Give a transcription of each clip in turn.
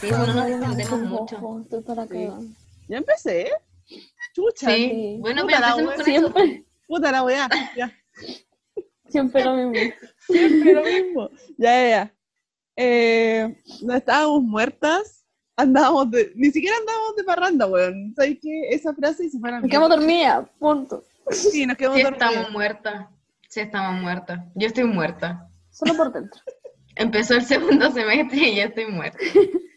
Sí, bueno, nos distendemos mucho. Para Sí. Ya empecé. Chucha. Sí, bueno, Puta pero empecemos eso. Siempre, Puta la weá. Ya. siempre lo mismo. Siempre lo mismo. Ya, ya, ya. Eh, no estábamos muertas. Andábamos de. Ni siquiera andábamos de parranda, weón. ¿Sabes qué? Esa frase se fue Me quedamos dormidas, punto. Sí, nos quedamos Sí, dormidas. estamos muertas. Sí, estamos muertas. Yo estoy muerta. Solo por dentro. Empezó el segundo semestre y ya estoy muerta.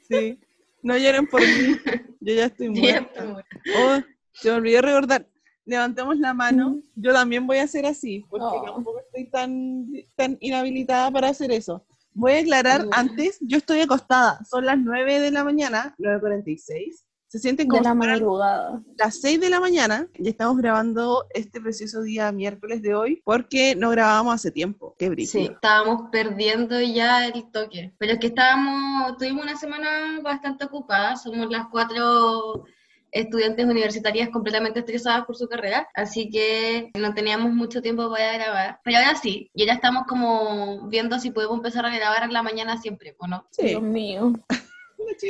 Sí. No lloren por mí. Yo ya estoy muerta. Oh, se me olvidó recordar. Levantemos la mano. Yo también voy a hacer así, porque Oh. tampoco estoy tan, tan inhabilitada para hacer eso. Voy a aclarar antes, yo estoy acostada. Son las 9 de la mañana, 9.46. Se sienten De como la si madrugada. las 6 de la mañana y estamos grabando este precioso día miércoles de hoy porque no grabábamos hace tiempo. Qué Sí, brillo. estábamos perdiendo ya el toque. Pero es que estábamos, tuvimos una semana bastante ocupada. Somos las cuatro estudiantes universitarias completamente estresadas por su carrera, así que no teníamos mucho tiempo para grabar. Pero ahora sí, y ya estamos como viendo si podemos empezar a grabar en la mañana siempre, ¿o no? Sí. Dios mío.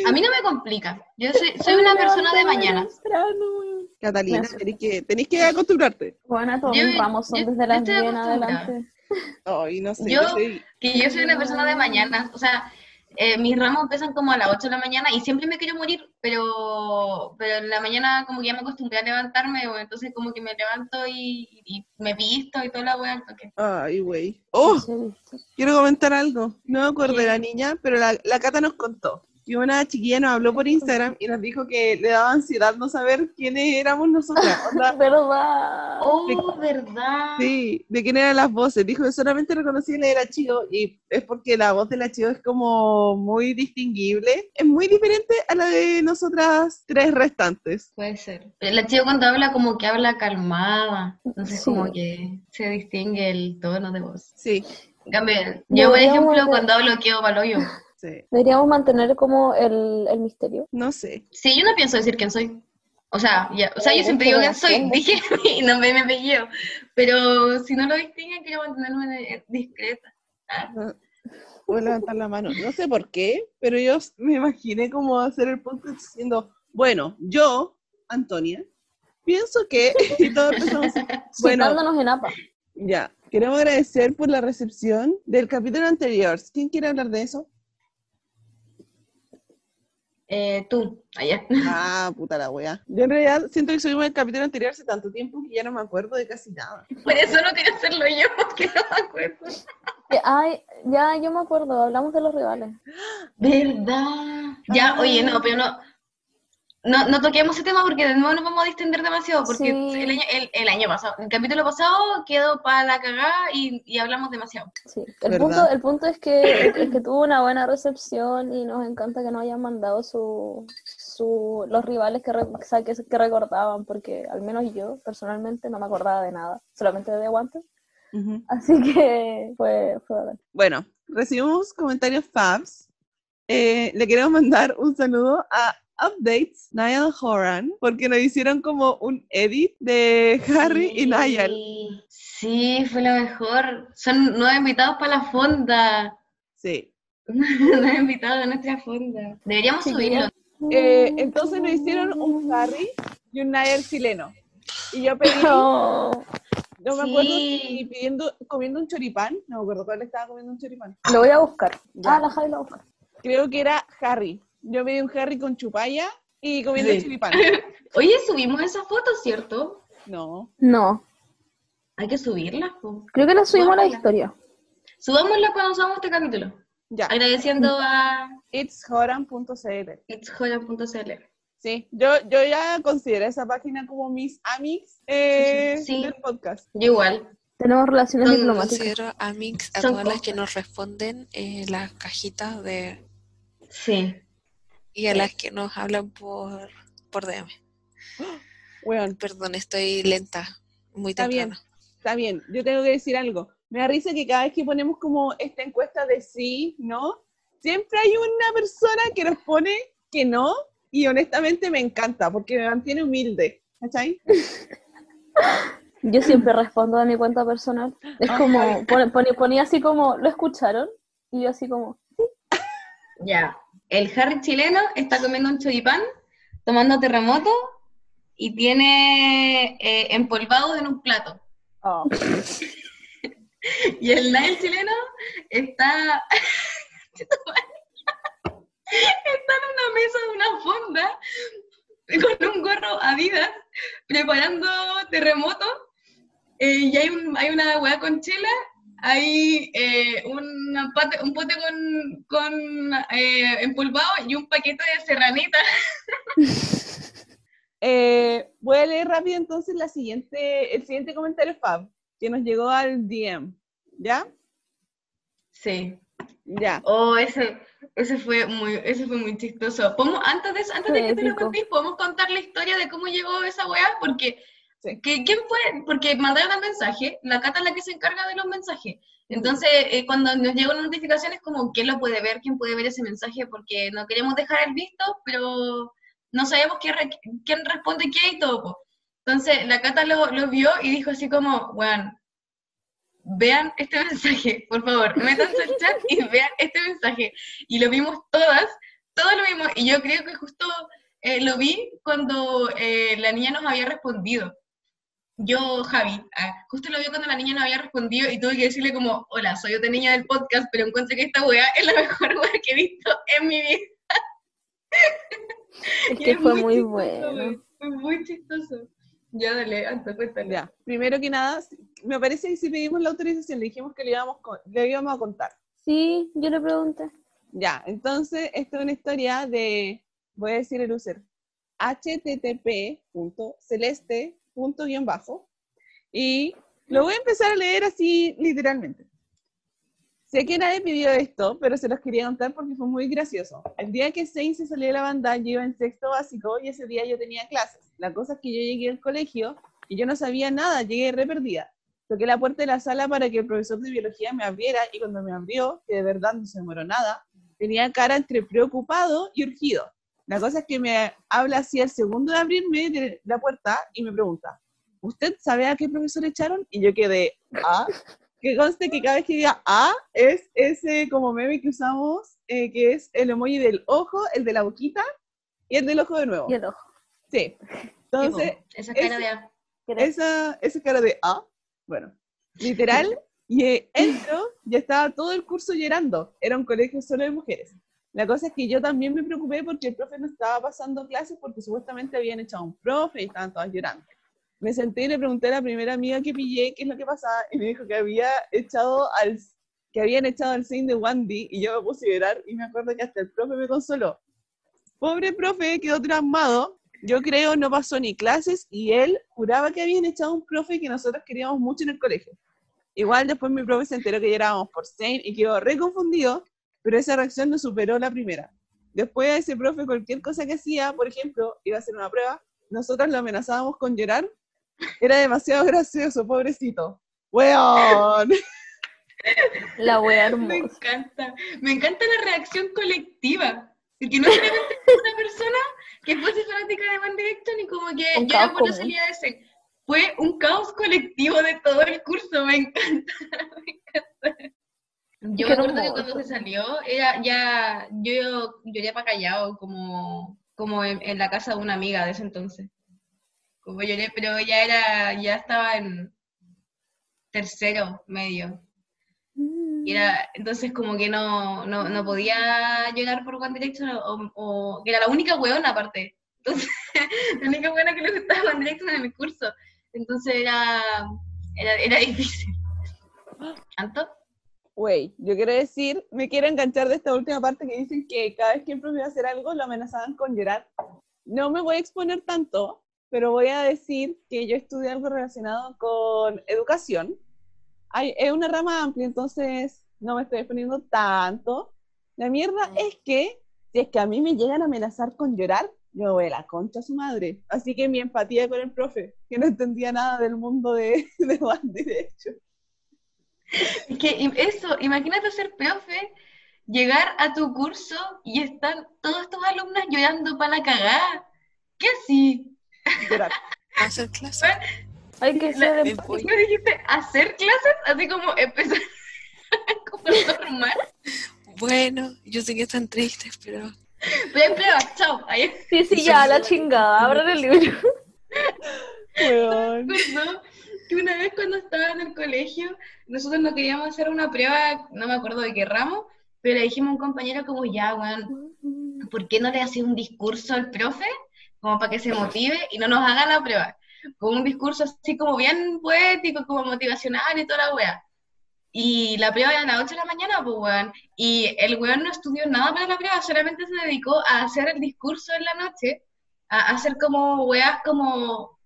A mí no me complica. Yo soy, soy una persona de mañana. Catalina, tenés que, tenés que acostumbrarte. Bueno, todos mis ramos son yo- desde las estoy 10 en adelante. Ay, no sé. Yo- soy- Que yo soy una persona de mañana. O sea, eh, mis ramos empiezan como a las 8 de la mañana y siempre me quiero morir, pero, pero en la mañana como que ya me acostumbré a levantarme, o entonces como que me levanto y, y me visto y toda la weá. Ay, güey. Oh, quiero comentar algo. No me acuerdo de la niña, pero la, la Cata nos contó que una chiquilla nos habló por Instagram y nos dijo que le daba ansiedad no saber quiénes éramos nosotras. ¿Verdad? Oh, ¿verdad? sí, de quién eran las voces. Dijo que solamente reconocía la de la Chio y es porque la voz de la Chio es como muy distinguible. Es muy diferente a la de nosotras tres restantes. Puede ser. La chica cuando habla como que habla calmada, entonces Sí. como que se distingue el tono de voz. Sí, En cambio, yo por ejemplo de- cuando hablo quedo paloyo. Sí. Deberíamos mantener como el, el misterio. No sé. Sí, yo no pienso decir quién soy. O sea, ya, o sea, yo Es siempre digo quién soy, dije y no me, me apellido. Pero si no lo distinguen, quiero mantenerme de- discreta. Voy a levantar la mano. No sé por qué, pero yo me imaginé como hacer el podcast diciendo, bueno, yo, Antonia, pienso que... Y todos empezamos. Bueno, Citándonos en APA. ya. Queremos agradecer por la recepción del capítulo anterior. ¿Quién quiere hablar de eso? Eh, tú, allá. Ah, puta la wea. Yo en realidad siento que subimos el capítulo anterior hace tanto tiempo que ya no me acuerdo de casi nada. Por eso no quería hacerlo yo, porque no me acuerdo. Ay, ya, yo me acuerdo, hablamos de los rivales. ¿Verdad? Ya, Ah. oye, no, pero no. No, no toquemos ese tema porque de nuevo nos vamos a distender demasiado, porque Sí. el, año, el, el año pasado, el capítulo pasado quedó para la cagada y, y hablamos demasiado. Sí. El, ¿Verdad? punto, el punto es que, es que tuvo una buena recepción y nos encanta que nos hayan mandado su, su, los rivales que, re- o sea, que, que recordaban, porque al menos yo personalmente no me acordaba de nada, solamente de guantes. Así que fue, fue. Bueno, recibimos comentarios fabs. Eh, le queremos mandar un saludo a Updates, Niall Horan, porque nos hicieron como un edit de Harry y Niall. Sí, Sí, fue lo mejor. Son nueve invitados para la fonda. Sí. nueve invitados de nuestra fonda. Deberíamos Chiquillos. subirlo. Eh, entonces nos hicieron un Harry y un Niall chileno. Y yo pedí, No, no me acuerdo Sí. si pidiendo, comiendo un choripán, no me acuerdo cuál estaba comiendo un choripán. lo voy a buscar. Ya. Ah, la Javi lo va a buscar. Creo que era Harry. Yo pedí un Harry con chupalla y comiendo Sí. Oye, subimos esa foto, ¿cierto? No. No, Hay que subirla, po. creo que la subimos a la historia. Subámosla cuando subamos este capítulo. Ya. Agradeciendo a Itshoran.cl. itsjoya.cl. Sí, yo, yo ya considero esa página como mis amics eh, Sí. del podcast. Yo igual. Tenemos relaciones Son- diplomáticas. Considero a mix a Son todas las que nos responden eh, las cajitas de Sí. Y a las que nos hablan por, por DM. Weón, Perdón, estoy lenta. Muy Está bien. temprano. está bien, yo tengo que decir algo. Me da risa que cada vez que ponemos como esta encuesta de sí, no, siempre hay una persona que nos pone que no, y honestamente me encanta, porque me mantiene humilde. ¿Cachai? Yo siempre respondo de mi cuenta personal. Es como, pone- pone- ponía así como, ¿lo escucharon? Y yo así como, Ya. El Harry chileno está comiendo un choripán, tomando terremoto y tiene eh, empolvado en un plato. Oh. Y el Nael chileno está, está en una mesa de una fonda con un gorro Adidas preparando terremoto. eh, y hay, un, hay una hueá con chela, hay eh, una pate- un pote con, con eh, empolvado y un paquete de serranita. Eh, voy a leer rápido entonces la siguiente, el siguiente comentario Fab, que nos llegó al DM. ¿Ya? Sí. Ya. Oh, ese, ese fue muy, ese fue muy chistoso. ¿Podemos- antes de, antes de que te lo contéis, ¿podemos contar la historia de cómo llegó esa weá? Porque, Que, ¿quién fue? Porque mandaron el mensaje, la Cata es la que se encarga de los mensajes. Entonces, eh, cuando nos llegó una notificación es como, ¿quién lo puede ver? ¿Quién puede ver ese mensaje? Porque no queremos dejar el visto, pero no sabemos quién, re- quién responde qué y todo. po. Entonces, la Cata lo, lo vio y dijo así como, weón, vean este mensaje, por favor, métanse al chat y vean este mensaje. Y lo vimos todas, todos lo vimos, y yo creo que justo eh, lo vi cuando eh, la niña nos había respondido. Yo, Javi, ah, justo lo vi cuando la niña nos había respondido y tuve que decirle como, hola, soy otra niña del podcast, pero encuentro que esta weá es la mejor weá que he visto en mi vida. es que es fue muy chistoso, bueno. Fue muy chistoso. Ya, dale, Anto, cuéntale. Ya. Primero que nada, me parece que si pedimos la autorización, le dijimos que le íbamos, con- le íbamos a contar. Sí, yo le pregunté. Ya, entonces, esta es una historia de, voy a decir el user, http.celeste.bajo y lo voy a empezar a leer así literalmente. Sé que nadie pidió esto, pero se los quería contar porque fue muy gracioso. El día que Zane se salió de la banda, yo iba en sexto básico y ese día yo tenía clases. La cosa es que yo llegué al colegio y yo no sabía nada, llegué re perdida. Toqué la puerta de la sala para que el profesor de biología me abriera y cuando me abrió, que de verdad no se demoró nada, tenía cara entre preocupado y urgido. La cosa es que me habla así al segundo de abrirme de la puerta y me pregunta, ¿usted sabe a qué profesor echaron? Y yo quedé, ¿ah? Que conste que cada vez que diga A es ese como meme que usamos, eh, que es el emoji del ojo, el de la boquita y el del ojo de nuevo. Y el ojo. Sí. Entonces, Esa cara ese- de... A. esa, esa cara de A, bueno, literal, y eh, entro, ya estaba todo el curso llorando. Era un colegio solo de mujeres. La cosa es que yo también me preocupé porque el profe no estaba pasando clases porque supuestamente habían echado a un profe y estaban todas llorando. Me senté y le pregunté a la primera amiga que pillé qué es lo que pasaba y me dijo que había echado al que habían echado al Saint de Wandy y yo me puse a llorar y me acuerdo que hasta el profe me consoló. Pobre profe quedó traumado. Yo creo no pasó ni clases y él juraba que habían echado a un profe que nosotros queríamos mucho en el colegio. Igual después mi profe se enteró que llorábamos por Saint y quedó re confundido, pero esa reacción no superó la primera. Después a ese profe cualquier cosa que hacía, por ejemplo, iba a hacer una prueba, nosotros lo amenazábamos con llorar. Era demasiado gracioso, pobrecito. ¡Weón! La wea Me hermosa. encanta, me encanta la reacción colectiva. Porque no solamente fue una persona que fuese fanática de One Direction y como que Un yo por común. salida de ese. Fue un caos colectivo de todo el curso, me encanta, me encanta. Yo acuerdo que cuando se salió, era ya, yo lloré para callado, como, como en, en la casa de una amiga de ese entonces. Como lloré, pero ya era, ya estaba en tercero, medio. Y era, entonces como que no, no, no podía llorar por One Direction o, o- que era la única weona aparte. Entonces, la única weona que le gustaba One Direction en el curso. Entonces era, era, era difícil. ¿Anto? Wey, yo quiero decir, me quiero enganchar de esta última parte que dicen que cada vez que iba a hacer algo lo amenazaban con llorar. No me voy a exponer tanto, pero voy a decir que yo estudié algo relacionado con educación. Hay, es una rama amplia, entonces no me estoy exponiendo tanto. La mierda es que si es que a mí me llegan a amenazar con llorar, yo voy a la concha a su madre. Así que mi empatía con el profe, que no entendía nada del mundo de, de Bandy, de hecho. Es que eso, imagínate ser profe, llegar a tu curso y están todos tus alumnos llorando para la cagada. ¿Qué así? Llorar. Hacer clase. Hay que ser me empático. voy. ¿Qué me dijiste? ¿Hacer clases? Así como empezar como normal. Bueno, yo sé que están tristes, pero Pero pruebas, chao. Ahí Sí, sí, ya, la chingada, abran el libro. Acuerdo que una vez cuando estaba en el colegio, nosotros no queríamos hacer una prueba, no me acuerdo de qué ramo, pero le dijimos a un compañero como, ya, weón, ¿por qué no le haces un discurso al profe? Como para que se motive y no nos haga la prueba. Con un discurso así como bien poético, como motivacional y toda la wea. Y la prueba era a las 8 de la mañana, pues weón. Y el weón no estudió nada para la prueba, solamente se dedicó a hacer el discurso en la noche, a hacer como weas como,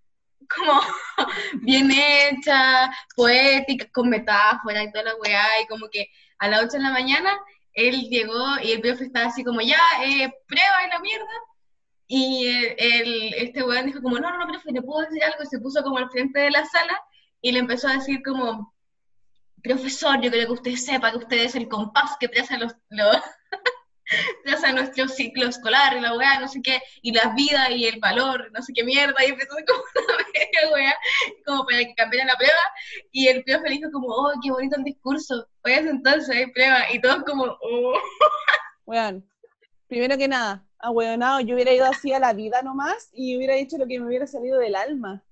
como bien hechas, poéticas, con metáforas y toda la wea. Y como que a las 8 de la mañana él llegó y el profe estaba así como, ya, eh, prueba y la mierda. Y el, el- este weón dijo como, no, no, no, profe, ¿le puedo decir algo? Y se puso como al frente de la sala y le empezó a decir como, profesor, yo creo que usted sepa que usted es el compás que traza los traza nuestro ciclo escolar, y la weá, no sé qué, y la vida y el valor, no sé qué mierda, y empezó como una media weá, como para que cambiara la prueba, y el profe le dijo como, oh, qué bonito el discurso, voy a entonces hay prueba, y todos como, oh, Weón, primero que nada, ahueonado, yo hubiera ido así a la vida nomás y hubiera dicho lo que me hubiera salido del alma.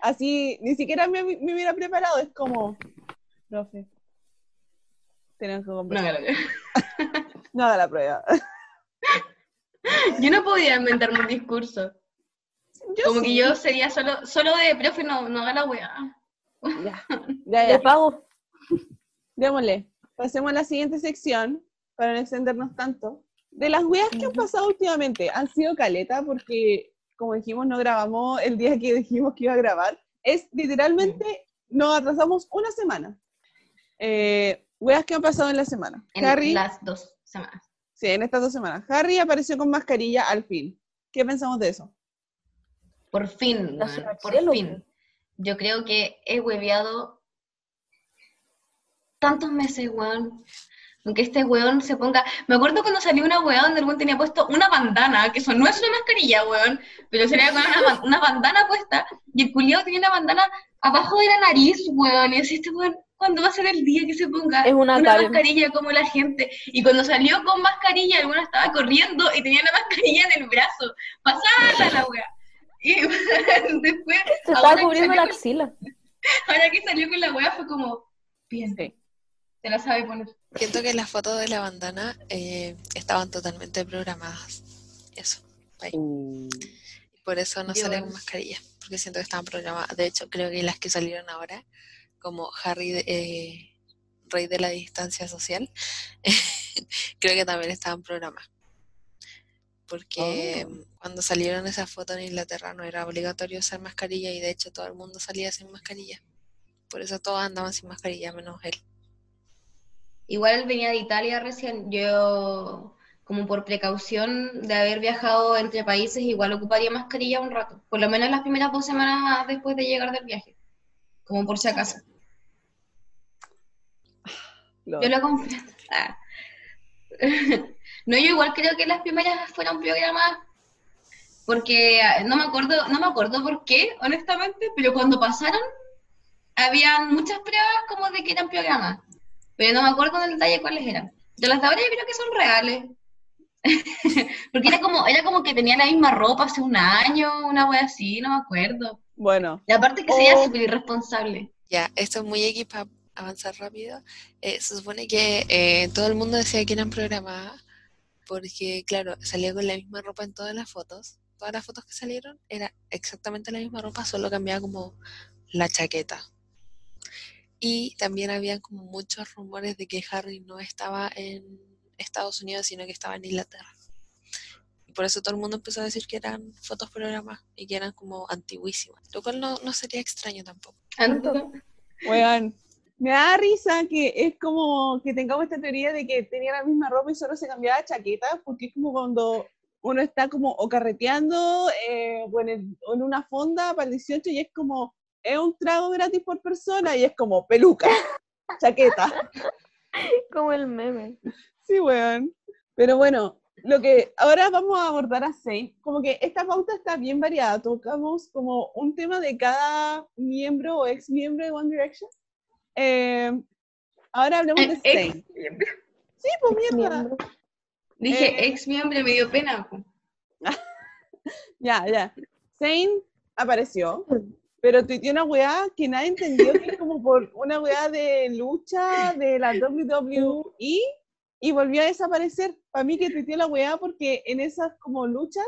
Así, ni siquiera me, me hubiera preparado, es como, profe, tenemos que no, conversar. claro. No haga la prueba. yo no podía inventarme un discurso, Yo como que yo sería solo, solo de, profe, no, no haga la weá. Ya, ya, Le ya. pago. Démosle. Pasemos a la siguiente sección para no extendernos tanto. De las weas que han pasado últimamente, han sido caleta porque, como dijimos, no grabamos el día que dijimos que iba a grabar. Es literalmente, nos atrasamos una semana. Eh, weas que han pasado en la semana. En Harry, las dos semanas. sí, en estas dos semanas. Harry apareció con mascarilla al fin. ¿Qué pensamos de eso? Por fin, por cielo, fin. Yo creo que he hueveado tantos meses, weón. Aunque este weón se ponga. Me acuerdo cuando salió una weá donde el weón tenía puesto una bandana, que eso no es una mascarilla, weón, pero sería con una bandana puesta y el culiado tenía una bandana abajo de la nariz, weón. Y así, este weón, ¿cuándo va a ser el día que se ponga Es una Karen. mascarilla como la gente? Y cuando salió con mascarilla, weón estaba corriendo y tenía la mascarilla en el brazo. Pasada la weá. Y después. Se ahora estaba que cubriendo la salió con- axila. Ahora que salió con la weá fue como, bien, Sí. te la sabe poner. siento que las fotos de la bandana eh, estaban totalmente programadas. Eso. ahí. Por eso no Dios. mascarilla, porque siento que estaban programadas. De hecho, creo que las que salieron ahora, como Harry, eh, rey de la distancia social, creo que también estaban programadas. Porque Oh. cuando salieron esas fotos en Inglaterra no era obligatorio usar mascarilla y de hecho todo el mundo salía sin mascarilla. Por eso todos andaban sin mascarilla, menos él. Igual él venía de Italia recién, yo como por precaución de haber viajado entre países, igual ocuparía mascarilla un rato, por lo menos las primeras dos semanas después de llegar del viaje, como por si acaso. Lo- Yo lo compré. Ah. No, yo igual creo que las primeras fueron programadas, porque ah, no me acuerdo, no me acuerdo por qué, honestamente, pero cuando pasaron, habían muchas pruebas como de que eran programadas, pero no me acuerdo en detalle cuáles eran. De las de ahora yo creo que son reales. Porque era como, era como que tenía la misma ropa hace un año, una wea así, no me acuerdo. Bueno, Y aparte que sería Oh. súper irresponsable. Ya, esto es muy para avanzar rápido. Eh, se supone que eh, todo el mundo decía que eran programadas porque, claro, salía con la misma ropa en todas las fotos. Todas las fotos que salieron era exactamente la misma ropa, solo cambiaba como la chaqueta. Y también había como muchos rumores de que Harry no estaba en Estados Unidos, sino que estaba en Inglaterra. Y por eso todo el mundo empezó a decir que eran fotos programadas y que eran como antiguísimas. Lo cual no, no sería extraño tampoco. weón, me da risa que es como que tengamos esta teoría de que tenía la misma ropa y solo se cambiaba chaqueta, porque es como cuando uno está como o carreteando eh, o en, el- o en una fonda para el 18 y es como, es un trago gratis por persona y es como peluca, chaqueta. Como el meme. Sí, weón. Pero bueno, lo que ahora vamos a abordar a Zayn, como que esta pauta está bien variada. Tocamos como un tema de cada miembro o ex miembro de One Direction. Eh, ahora hablemos de Ex Zayn. Sí, pues mierda. Dije Eh. ex miembro, me dio pena. Ya, ya. Zayn apareció, pero tuiteó una weá que nadie entendió que es como por una weá de lucha de la WWE y volvió a desaparecer. Para mí que tuiteó la weá porque en esas como luchas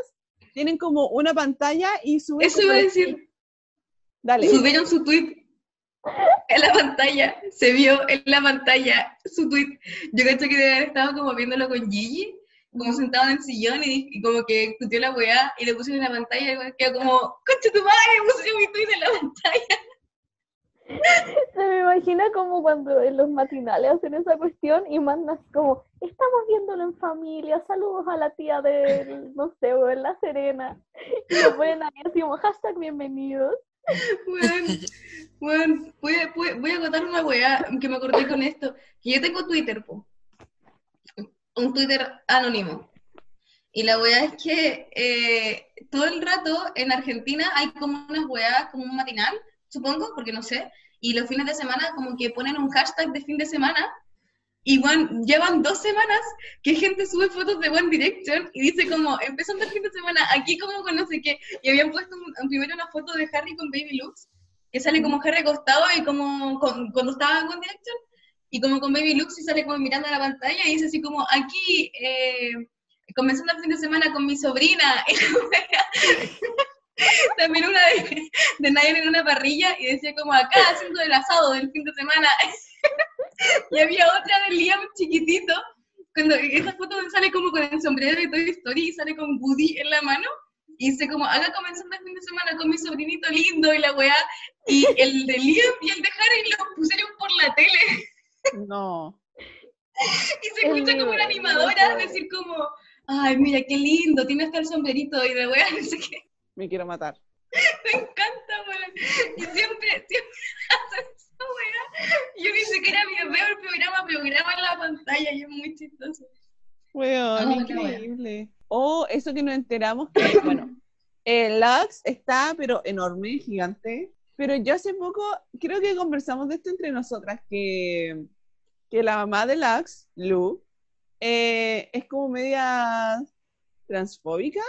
tienen como una pantalla y suben. Eso iba a decir. Dale. Subieron su tweet en la pantalla. Se vio en la pantalla su tweet. Yo cacho que debe haber estado como viéndolo con Gigi, como sentado en el sillón y, y como que discutió la weá y le pusieron en la pantalla y quedó como, concha tu madre, puse mi tweet en la pantalla. Se me imagina como cuando en los matinales hacen esa cuestión y mandan así como, estamos viéndolo en familia, saludos a la tía de, no sé, o en La Serena. Y lo ponen ahí así como hashtag bienvenidos. Weón, voy voy, voy a contar una weá que me acordé con esto. Yo tengo Twitter. Un Twitter anónimo. Y la weá es que eh, todo el rato en Argentina hay como unas weas, como un matinal, supongo, porque no sé. Y los fines de semana como que ponen un hashtag de fin de semana. Y weón, llevan dos semanas que gente sube fotos de One Direction y dice como, empezando el fin de semana, aquí como con no sé qué. Y habían puesto un- primero una foto de Harry con Baby Lux, que sale como Harry acostado y como con- cuando estaba en One Direction, y como con Baby Lux y sale como mirando a la pantalla y dice así como, aquí, eh, comenzando el fin de semana con mi sobrina. También una de, de Nayan en una parrilla y decía como acá haciendo el asado del fin de semana. y había otra de Liam chiquitito, cuando esa foto sale como con el sombrero de Toy Story y sale con Woody en la mano. Y dice como, acá comenzando el fin de semana con mi sobrinito lindo y la weá. Y el de Liam y el de Harry los pusieron por la tele. No. Y se escucha como una animadora decir como, ay, mira, qué lindo, tiene hasta el sombrerito y la weá, no sé qué. Me quiero matar. Me encanta, weón. Y siempre, siempre esa weá. Yo ni siquiera veo el programa, programa en la pantalla y es muy chistoso. Weón, wea. increíble. O eso que nos enteramos que, bueno, el Lux está, pero enorme, gigante. Pero yo hace poco, creo que conversamos de esto entre nosotras, que, que la mamá de Lux, Lu, eh, es como media transfóbica.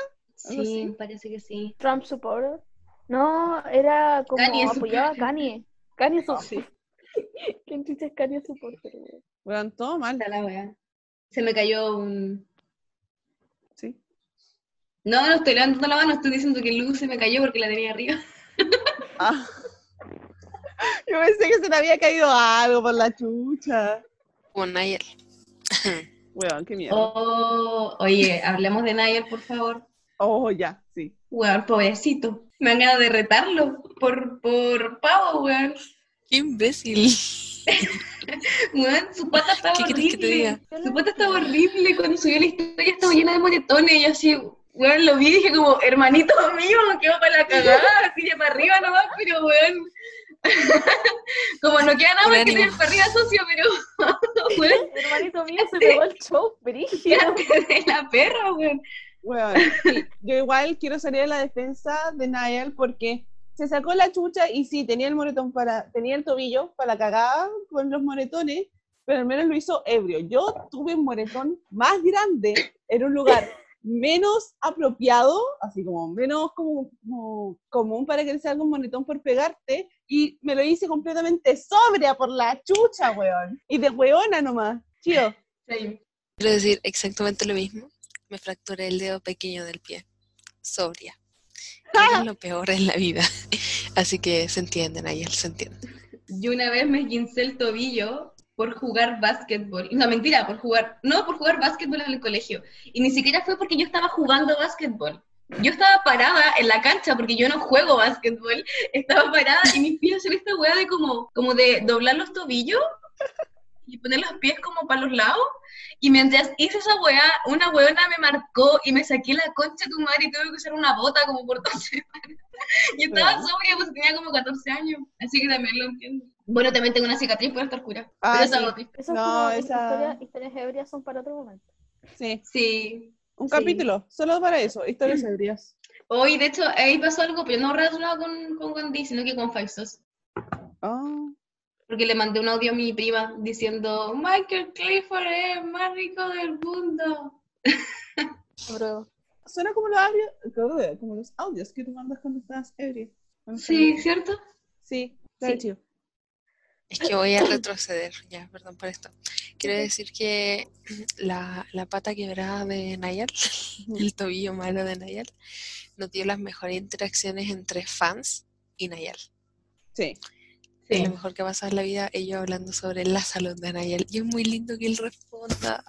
¿Algo Sí, así? parece que sí. Trump supporter. No, era como Kanye apoyaba a. Kanye. Kanye Sí. supporter. ¿Quién chucha es Kanye supporter? Weón, todo mal. La weá. Se me cayó un... Sí. No, no estoy levantando la mano, estoy diciendo que el luz se me cayó porque la tenía arriba. Ah. Yo pensé que se le había caído algo por la chucha. Como Nayel. Weón, qué miedo. Oh, oye, hablemos de Nayel, por favor. Oh, ya, sí. Weón, pobrecito. Me han ganado de retarlo por, por pavo, weón. ¡Qué imbécil! Weón, su pata estaba ¿Qué querés que te diga? horrible. Su pata estaba horrible cuando subió la historia, estaba llena de moretones. Y yo así, weón, lo vi y dije como, hermanito mío, que va para la cagada, así ya para arriba nomás, pero weón. como no queda nada más que tener para arriba socio, pero weón, Hermanito mío se pegó el show, brígido. de la perra, weón. Bueno, sí, yo igual quiero salir a la defensa de Niall porque se sacó la chucha y sí, tenía el moretón para, tenía el tobillo para la cagada con los moretones, pero al menos lo hizo ebrio. Yo tuve un moretón más grande en un lugar menos apropiado, así como menos como, como común para que sea algún moretón por pegarte, y me lo hice completamente sobria por la chucha, weón. Y de weona nomás. Chido. Sí. Quiero decir exactamente lo mismo. Me fracturé el dedo pequeño del pie. Sobria. Es lo peor en la vida. Así que se entiende, Nayel, se entiende. Yo una vez me esguincé el tobillo por jugar básquetbol. No, mentira, por jugar, no, por jugar básquetbol en el colegio. Y ni siquiera fue porque yo estaba jugando básquetbol. Yo estaba parada en la cancha porque yo no juego básquetbol. Estaba parada y mis pies hacían esta weá de como, como de doblar los tobillos. y poner los pies como para los lados. Y mientras hice esa weá, una weona me marcó y me saqué la concha de tu madre y tuve que usar una bota como por dos semanas. Y estaba sobria, pues tenía como 14 años. Así que también lo entiendo. Bueno, también tengo una cicatriz por estar cura. Ah, pero esa sí. No, es como esa- historia- historias ebrias son para otro momento. Sí, Sí. un Sí. capítulo, solo para eso, historias ebrias. Hoy, de hecho, ahí pasó algo, pero no relacionado con, con Wendy, sino que con Faisos. Ah, Porque le mandé un audio a mi prima diciendo, Michael Clifford es el más rico del mundo. Apruebo. suena como los, audios, como los audios que tú mandas cuando estás. Cuando Sí, ¿cierto? Sí, claro, Sí. Es que voy a retroceder, ya, perdón por esto. Quiero decir que la, la pata quebrada de Nayal, el tobillo malo de Nayal, nos dio las mejores interacciones entre fans y Nayal. Sí. Es Sí. lo mejor que pasa en la vida, ellos hablando sobre la salud de Nayal. Y es muy lindo que él responda.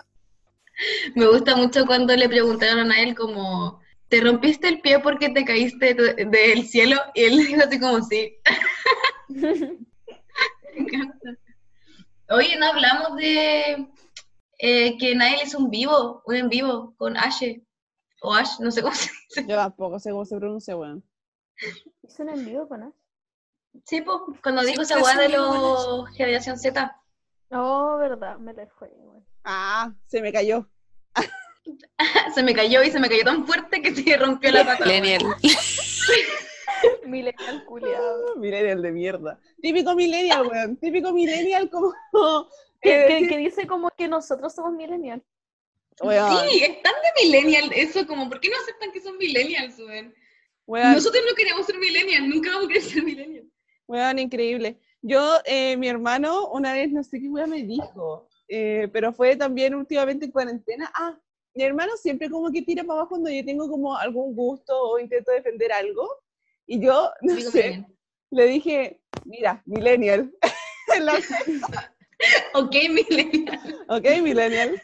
Me gusta mucho cuando le preguntaron a Nael como, ¿te rompiste el pie porque te caíste de- del cielo? Y él dijo así como, sí. Me encanta. Oye, no hablamos de eh, que Nael hizo un vivo, un en vivo con Ashe. O Ash, no sé cómo se dice. Yo tampoco sé cómo se pronuncia, weón. Hizo un envío con Ash. Sí, pues, cuando dijo esa Siempre weá de los Generación Z. Oh, verdad, me le fue. güey. Ah, se me cayó. Se me cayó y se me cayó tan fuerte que se rompió la pata. Millennial. Millennial culiado. Millennial de mierda. Típico millennial, weón. Típico millennial como... Que, eh, que- que dice como que nosotros somos millennial. weón, Sí, es tan de millennial eso, como, ¿por qué no aceptan que son millennials, weón? weón, Nosotros no queremos ser millennials, nunca vamos a querer ser millennials. Weón, increíble. Yo, eh, mi hermano, una vez, no sé qué weón me dijo, eh, pero fue también últimamente en cuarentena. Ah, mi hermano siempre como que tira para abajo cuando yo tengo como algún gusto o intento defender algo. Y yo, no Digo sé, millennial. le dije, mira, millennial. Ok, millennial. ok, millennial.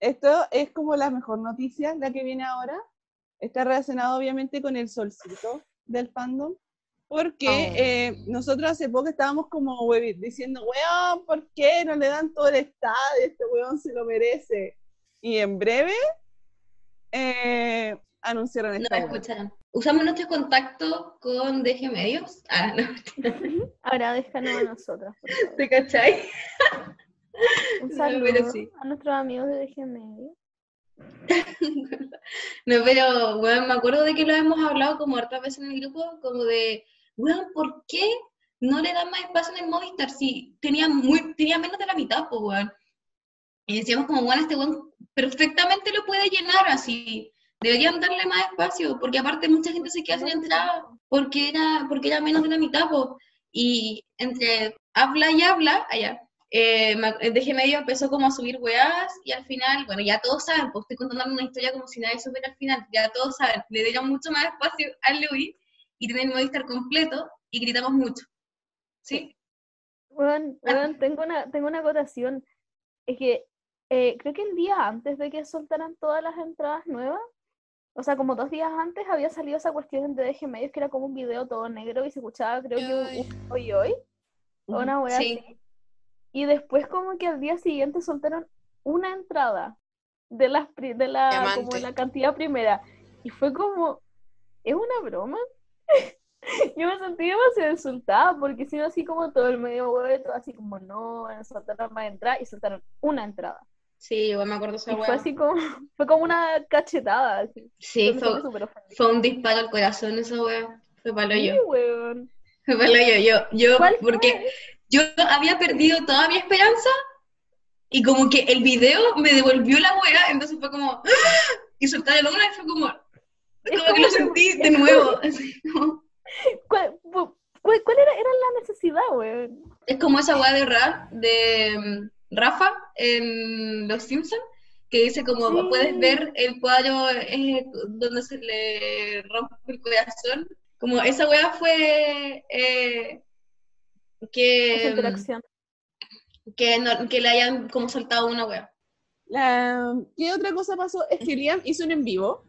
Esto es como la mejor noticia, la que viene ahora. Está relacionado obviamente con el solcito del fandom. Porque Oh. eh, nosotros hace poco estábamos como diciendo, weón, ¿por qué no le dan todo el estadio? Este weón se lo merece. Y en breve eh, anunciaron No esta me weá. escucharon. Usamos nuestros contactos con DG Medios. Ah, no, Ahora déjanos a nosotros, por favor. ¿te cachai? Un No, saludo pero sí. a nuestros amigos de DG Medio. No, pero, weón, me acuerdo de que lo hemos hablado como hartas veces en el grupo, como de, weón, ¿por qué no le dan más espacio en el Movistar? Si tenía, muy, tenía menos de la mitad, pues, weón. Y decíamos como, weón, este weón perfectamente lo puede llenar así. Deberían darle más espacio, porque aparte mucha gente se queda sin entrada, porque era, porque era menos de la mitad, pues. Y entre habla y habla, allá, eh, DG Medio empezó como a subir weas y al final, bueno, ya todos saben, pues estoy contando una historia como si nadie supiera al final, ya todos saben, le dieron mucho más espacio al Louis y tienen Movistar completo y gritamos mucho. ¿Sí? Bueno, tengo una, tengo una acotación. Es que eh, creo que el día antes de que soltaran todas las entradas nuevas, o sea, como dos días antes había salido esa cuestión de DG Medios que era como un video todo negro y se escuchaba, creo que un, un hoy hoy, o una wea Sí. así. Y después como que al día siguiente soltaron una entrada de las de la como la cantidad primera y fue como ¿es una broma? Yo me sentí demasiado insultada porque si no así como todo el medio huevo, así como no, van a soltar más entradas y soltaron una entrada. Sí, yo me acuerdo esa Y fue así como, fue como una cachetada. Así. Sí, fue, fue un disparo al corazón esa wea. Fue palo Sí, yo. weón. Fue palo yo. Yo, yo, ¿Cuál fue? porque yo había perdido toda mi esperanza y como que el video me devolvió la wea, entonces fue como, ¡ah! y soltar el una y fue como, como que lo sentí de nuevo. así como- ¿Cuál, cuál- cuál era, era la necesidad, weón? Es como esa weá de rap de mm, Rafa en Los Simpsons, que dice como Sí. puedes ver el cuadro eh, donde se le rompe el corazón. Como esa weá fue eh, que, interacción. que, no- que le hayan como soltado una weá. La- ¿Qué otra cosa pasó? Es que Liam hizo un en vivo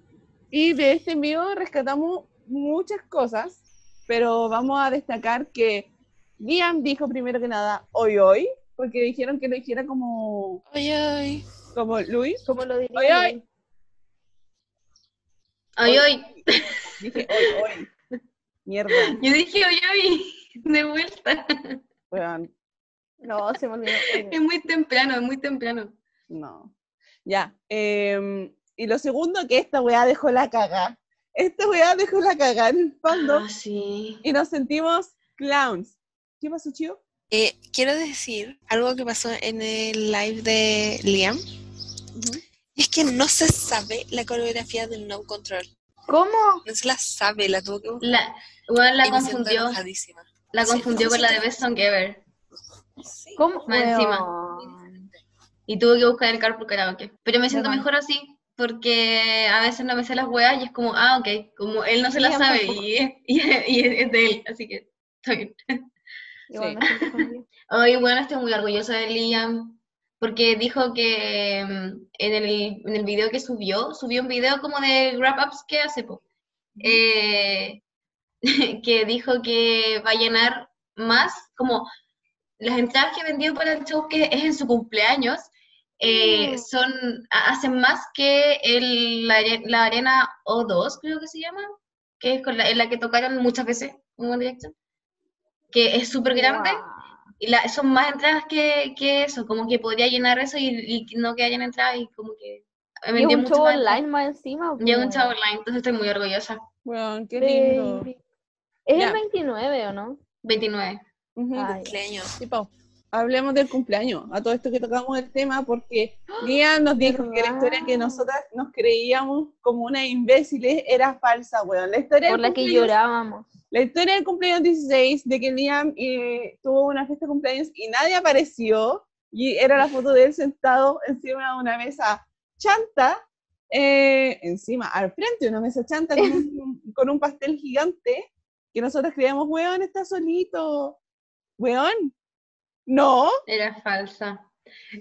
y de este en vivo rescatamos muchas cosas, pero vamos a destacar que Liam dijo primero que nada hoy hoy, porque dijeron que lo dijera como, Ay, ay. como Luis. ¿Cómo lo diría? Ay, ay. Ay, ay. Dije, hoy, hoy. Mierda. Yo dije, ay, ay. De vuelta. No, se me olvidó. Es muy temprano, es muy temprano. no. Ya. em, y lo segundo, que esta weá dejó la caga. Esta weá dejó la caga en el fandom Ah, sí. y nos sentimos clowns. ¿Qué pasó, Chio? Eh, quiero decir algo que pasó en el live de Liam. Es que no se sabe la coreografía del No Control. ¿Cómo? No se la sabe, la tuvo que buscar. La, bueno, la y confundió. La Sí, confundió no, con sí, la de Best Song Ever. Sí. ¿Cómo? Más encima. Y tuve que buscar el carpool karaoke. Pero me siento mejor así. Porque a veces no me sé las weas y es como, ah, ok. Como él no se las Sí, mí sabe y, es- y, es- y es de él. Así que está bien. Igual Sí. Hoy, bueno, estoy muy orgullosa de Liam. Porque dijo que mm, en el, en el video que subió, subió un video como de wrap-ups que hace, po. Eh, que dijo que va a llenar más, como las entradas que vendió para el show que es en su cumpleaños, eh, Mm. son, ha- hacen más que el, la, la Arena O2, creo que se llama, que es con la, en la que tocaron muchas veces en One Direction, que es súper grande, Guau. y la- son más entradas que, que eso, como que podría llenar eso y, y no que hayan entradas y como que vendió un mucho show más. online más encima. Y es un pues. show online, entonces estoy muy orgullosa. Weón, qué lindo. Es Ya. el 29, ¿o no? 29. Ujú. Ay, Cumpleaños. Sí, Pau. Hablemos del cumpleaños, a todo esto que tocamos el tema, porque Liam nos dijo que la historia que ¿Verdad? nosotras nos creíamos como unas imbéciles era falsa, weón. La historia, por la que llorábamos. la historia del cumpleaños 16, de que Liam eh, tuvo una fiesta de cumpleaños y nadie apareció, y era la foto de él sentado encima de una mesa chanta, eh, encima, al frente de una mesa chanta con un, con un pastel gigante, que nosotros creíamos, weón, está solito, weón, no, Era falsa.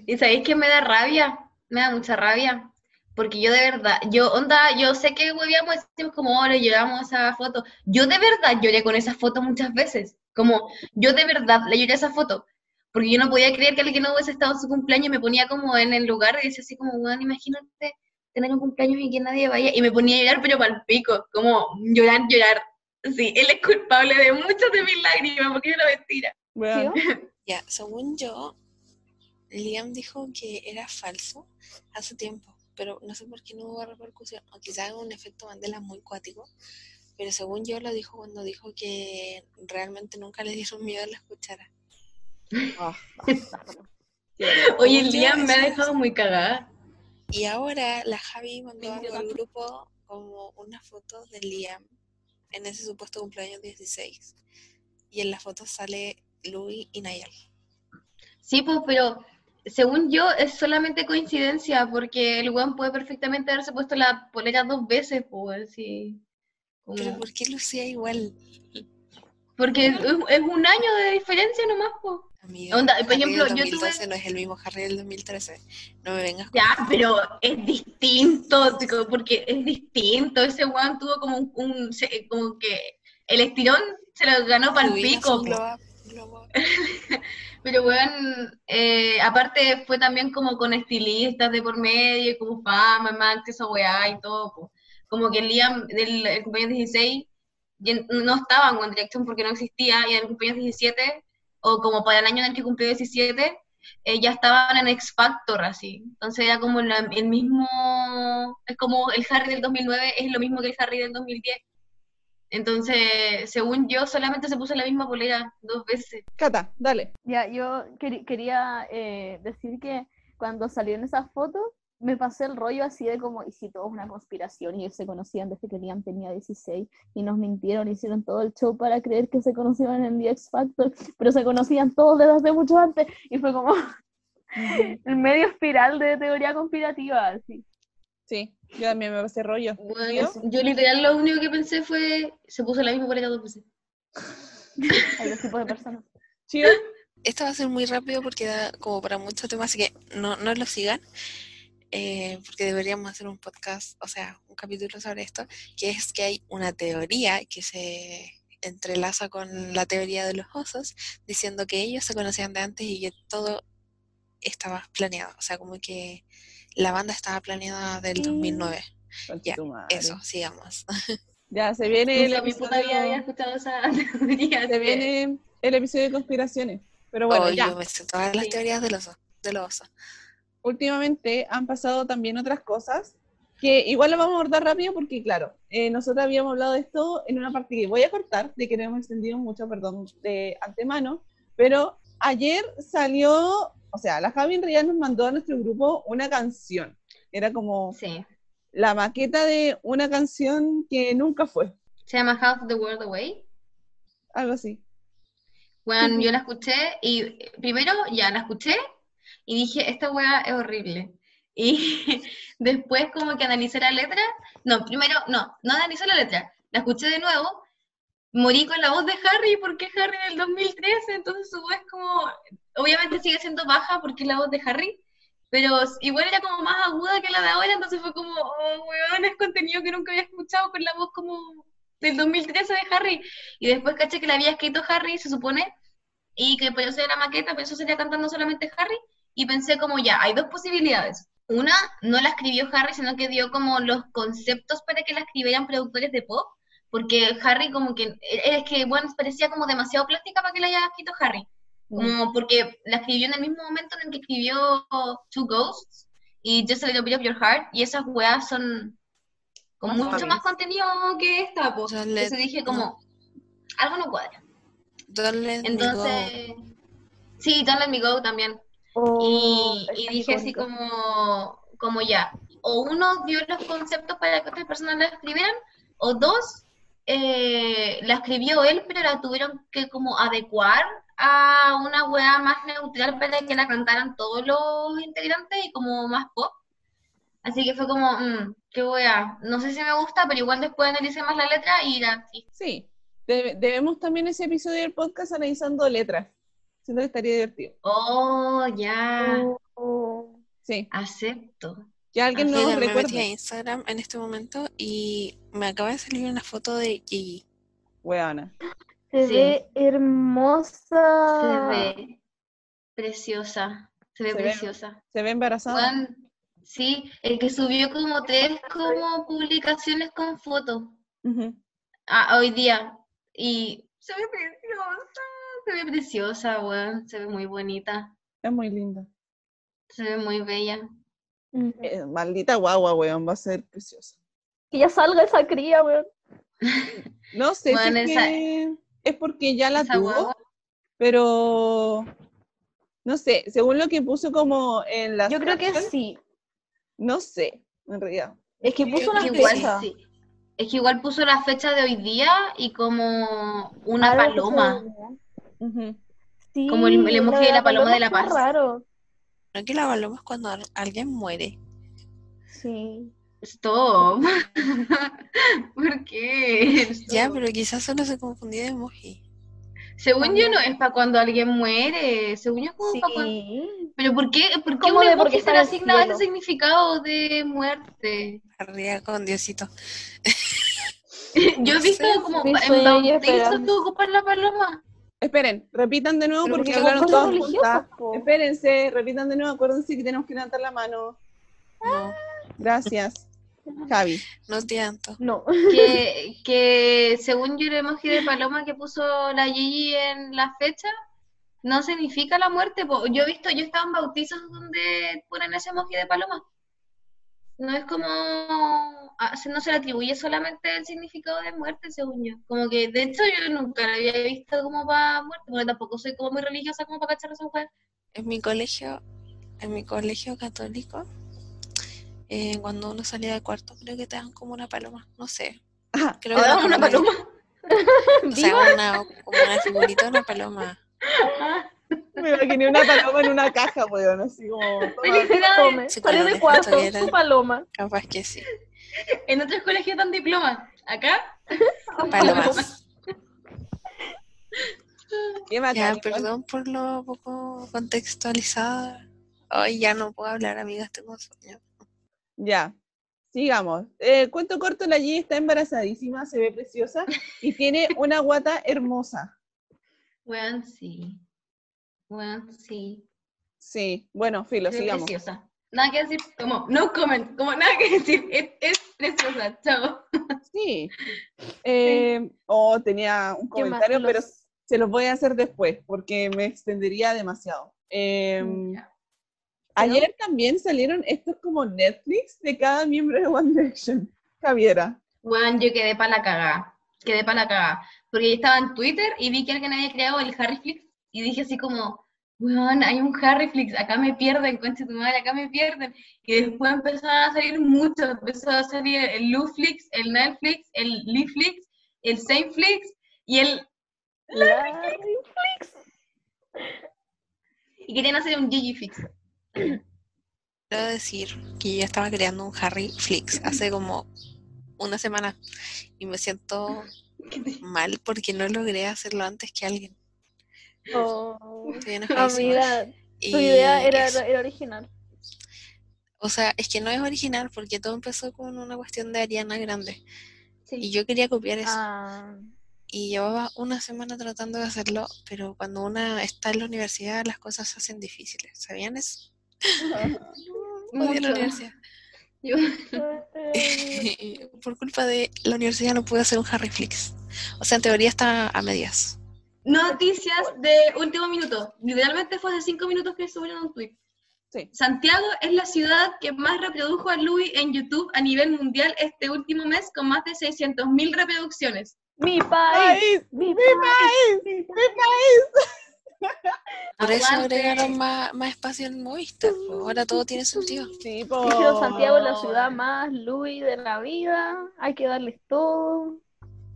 ¿Y sabéis que me da rabia? Me da mucha rabia. Porque yo de verdad, yo, onda, yo sé que huevíamos, decimos como, ahora lloramos esa foto. Yo de verdad lloré con esa foto muchas veces. Como, yo de verdad le lloré a esa foto. Porque yo no podía creer que alguien no hubiese estado en su cumpleaños y me ponía como en el lugar y decía así como, weón, imagínate tener un cumpleaños y que nadie vaya. Y me ponía a llorar, pero para pico, como llorar, llorar. Sí, él es culpable de muchas de mis lágrimas, porque es una mentira. weón. ¿Sí? Ya, según yo, Liam dijo que era falso hace tiempo, pero no sé por qué no hubo repercusión, o quizás un efecto Mandela muy cuático, pero según yo lo dijo cuando dijo que realmente nunca le dieron miedo a la cuchara. Ah, Oye, día me ha dejado muy cagada. Y ahora la Javi mandó al grupo como una foto de Liam en ese supuesto cumpleaños 16. Y en la foto sale Louis y Nayal. Sí, pues, pero según yo es solamente coincidencia, porque el weón puede perfectamente haberse puesto la polera dos veces, pues, sí. Como- Pero ¿por qué lucía igual? Porque es, es un año de diferencia nomás, pues. Amiga, Onda, por ejemplo, yo tuve- 2012 no es el mismo Harry del 2013. No me vengas con... Ya, pero es distinto, porque es distinto. Ese weón tuvo como un, como que el estirón se lo ganó para el pico, Pero weón, eh, aparte fue también como con estilistas de por medio, como fama, más que esa weá y todo. po. Como que el Liam del el cumpleaños 16 ya no estaba en Direction porque no existía, y en el cumpleaños 17, o como para el año en el que cumplió 17, eh, ya estaban en X Factor, así. Entonces era como la- el mismo, es como el Harry del 2009 es lo mismo que el Harry del 2010. Entonces, según yo, solamente se puso la misma polera dos veces. Cata, dale. Ya, yo quería eh, decir que cuando salieron esas fotos, me pasé el rollo así de como, y si todo es una conspiración, y ellos se conocían desde que Liam tenía 16, y nos mintieron, hicieron todo el show para creer que se conocían en The X Factor, pero se conocían todos desde hace mucho antes, y fue como el medio espiral de teoría conspirativa, así. Sí, yo también me pasé rollo. Bueno, ¿Yo? yo literal lo único que pensé fue, se puso la misma polera dos veces. Hay dos tipos de personas. ¿Chío? Esto va a ser muy rápido porque da como para mucho tema, así que no, no lo sigan. eh, porque deberíamos hacer un podcast, o sea, un capítulo sobre esto, que es que hay una teoría que se entrelaza con la teoría de los osos, diciendo que ellos se conocían de antes y que todo estaba planeado. O sea, como que la banda estaba planeada del 2009. Concha Ya. Eso, sigamos. Ya, se viene el vida había episodio, escuchado esa teoría. se viene el episodio de conspiraciones. Pero bueno, Oh, ya. yo me sé todas las Sí. teorías del oso. Del oso. últimamente han pasado también otras cosas que igual lo vamos a abordar rápido porque, claro, eh, nosotros habíamos hablado de esto en una parte que voy a cortar, de que no hemos extendido mucho, perdón, de antemano, pero ayer salió, o sea, la Javi realidad nos mandó a nuestro grupo una canción. Era como Sí. la maqueta de una canción que nunca fue, Se llama Half the World Away. algo así. Bueno, yo la escuché y primero ya la escuché y dije, esta weá es horrible. Y después como que analicé la letra, no, primero, no, no analicé la letra, la escuché de nuevo, morí con la voz de Harry porque Harry en el 2013, entonces su voz como, obviamente sigue siendo baja porque es la voz de Harry, pero igual era como más aguda que la de ahora, entonces fue como, oh, weón, es contenido que nunca había escuchado con la voz como del 2013 de Harry. Y después caché que la había escrito Harry, se supone, y que por eso era maqueta, pero eso sería cantando solamente Harry, y pensé como ya, hay dos posibilidades. Una, no la escribió Harry, sino que dio como los conceptos para que la escribieran productores de pop, porque Harry como que, es que, bueno, parecía como demasiado plástica para que la haya escrito Harry, como porque la escribió en el mismo momento en el que escribió Two Ghosts y Just a Little Bit of Your Heart, y esas weas son con mucho más contenido que esta, pues. Let- Entonces dije como, algo no cuadra. Entonces, sí, Don't Let Me Go también. Oh, Y, dije así como, como ya, o uno dio los conceptos para que otras personas la escribieran, o dos, eh, la escribió él, pero la tuvieron que como adecuar a una weá más neutral para que la cantaran todos los integrantes y como más pop. Así que fue como, mm, qué weá, no sé si me gusta, pero igual después analicé más la letra y la... sí. Sí, Debe- debemos también ese episodio del podcast analizando letras. Siento que estaría divertido. Oh, ya, Oh, Sí, acepto. Que alguien Mira, me metí a. Instagram en este momento y me acaba de salir una foto de Gigi. Weona. se Sí. ve hermosa. Se ve preciosa, se ve Se ve- preciosa. Se ve embarazada. Juan, sí, el que subió como tres como publicaciones con fotos ah, hoy día y se ve preciosa, se ve preciosa, weón, se ve muy bonita, Es muy linda. se ve muy bella. Eh, maldita guagua, weón, va a ser preciosa. Que ya salga esa cría, weón. No sé si es, esa- que es porque ya la tuvo, guagua. pero no sé, según lo que puso como en la Yo creo que sí. no sé, en realidad. Es que puso una fecha. sí. Es que igual puso la fecha de hoy día y como una Algo paloma. Sí, Como el- el emoji de la paloma de la paz. raro. No que la paloma es cuando al- alguien muere. Sí. Stop. ¿Por qué? Ya, pero quizás solo se confundió de emoji. Según yo no es para cuando alguien muere, según yo es como para cuando... Sí. Pero ¿por qué, por qué un de emoji porque se está le en el asigna ese significado de muerte? Arriba con Diosito. Yo he visto Sí, como en bautizos que ocupan la paloma. Esperen, repitan de nuevo porque hablaron cosas juntas. po. Espérense, repitan de nuevo, acuérdense que tenemos que levantar la mano. No, Gracias. Javi. no tanto. No. Que, que según yo el emoji de paloma que puso la Gigi en la fecha, no significa la muerte. po. Yo he visto, yo he estado en bautizos donde ponen ese emoji de paloma. No es como, no se le atribuye solamente el significado de muerte, según yo. Como que, de hecho, yo nunca lo había visto como para muerte, porque tampoco soy como muy religiosa como para cachar esa mujer. En mi colegio, en mi colegio católico, eh, cuando uno salía de cuarto, creo que te dan como una paloma. No sé. Ah, Creo Ahora que una como- paloma. O sea, una, como una figurita una paloma. me imaginé una paloma en una caja, weón, así como. Felicidades. Salió cuando de cuarto, su paloma. Capaz que sí. En otros colegios dan diploma. Acá, Palomas. Qué Ya, perdón por lo poco contextualizada. Hoy ya no puedo hablar, amigas, tengo sueño. Ya, sigamos. Eh, cuento corto, la G está embarazadísima, se ve preciosa y tiene una guata hermosa. Weón, sí. Weón, sí. Sí, bueno, filo, Es sigamos. preciosa. Nada que decir, como, no comment, como nada que decir, es, es preciosa, chao. Sí. Eh, oh, tenía un comentario, pero se los voy a hacer después porque me extendería demasiado. Eh, Ya. ayer también salieron estos como Netflix de cada miembro de One Direction. Javiera. Bueno, yo quedé para la cagada, quedé para la cagada, porque yo estaba en Twitter y vi que alguien había creado el Harryflix y dije así como, weón, hay un Harryflix, acá me pierden, concha tu madre, acá me pierden. Y después empezaron a salir muchos, empezó a salir el Luflix, el Netflix, el Leaflix, el Sameflix y el... Larry Y querían hacer un Gigiflix. Quiero decir que yo estaba creando un Harry Flix hace como una semana y me siento mal porque no logré hacerlo antes que alguien. Oh, amiga, tu Y idea era, era original. O sea, es que no es original porque todo empezó con una cuestión de Ariana Grande. Y Sí. yo quería copiar eso. Ah, Y llevaba una semana tratando de hacerlo, pero cuando una está en la universidad las cosas se hacen difíciles. ¿Sabían eso? Odio la Mucho. universidad. Yo- Por culpa de la universidad no pude hacer un Harry Flix. O sea, en teoría está a medias. Noticias de último minuto. Literalmente fue hace cinco minutos que subieron un tweet. Sí. Santiago es la ciudad que más reprodujo a Louis en YouTube a nivel mundial este último mes con más de 600.000 reproducciones. mi país, ¡País! mi ¡Mi país. ¡Mi país! Por eso agregaron más, más espacio en Movistar. Ahora todo tiene sentido. Sí, Santiago es la ciudad más Louis de la vida, hay que darles todo.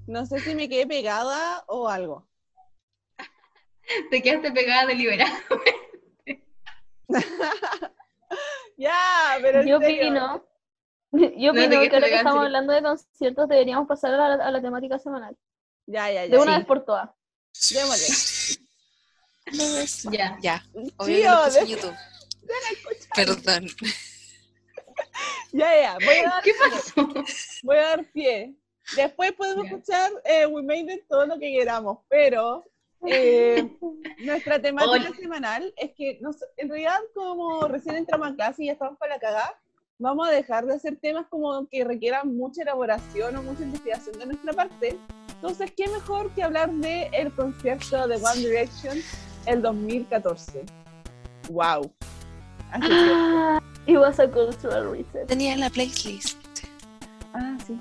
No sé si me quedé pegada o algo. Te quedaste pegada deliberada. Ya, pero en Yo serio. opino, yo opino que ahora que estamos hablando de conciertos deberíamos pasar a la, a la temática semanal. Ya, ya, ya. De una sí. vez por todas. Démosle. Ya. Ya, obvio Sí, que lo o puse en YouTube. Perdón. Ya, ya. Voy a dar, ¿Qué pasó? voy a dar pie. Después podemos escuchar eh, We Made It todo lo que queramos, pero eh, nuestra temática Hola. semanal es que nos- en realidad como recién entramos a clase y ya estamos para la cagada, vamos a dejar de hacer temas como que requieran mucha elaboración o mucha investigación de nuestra parte. Entonces, ¿qué mejor que hablar de el concierto de One Direction el 2014? ¡Wow! Así que- Ah, it was a cultural reset. Tenía la playlist. ah, sí.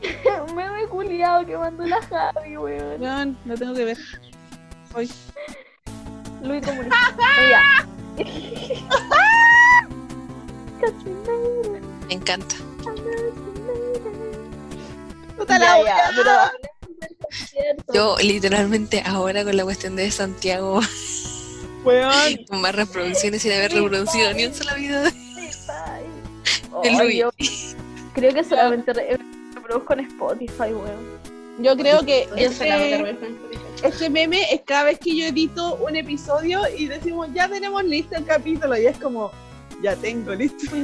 Me he culiado que mandó la Javi, weón. No, no tengo que ver. Hoy. Luis comunista. Me encanta. Puta la ya, pero. Yo literalmente ahora con la cuestión de Santiago, Weón. con más reproducciones sin haber reproducido ni un solo video de yo creo que solamente re- reproduzco en Spotify, weón. Yo creo que Yo solamente este, meme es cada vez que yo edito un episodio y decimos, ya tenemos listo el capítulo. Y es como, ya tengo listo.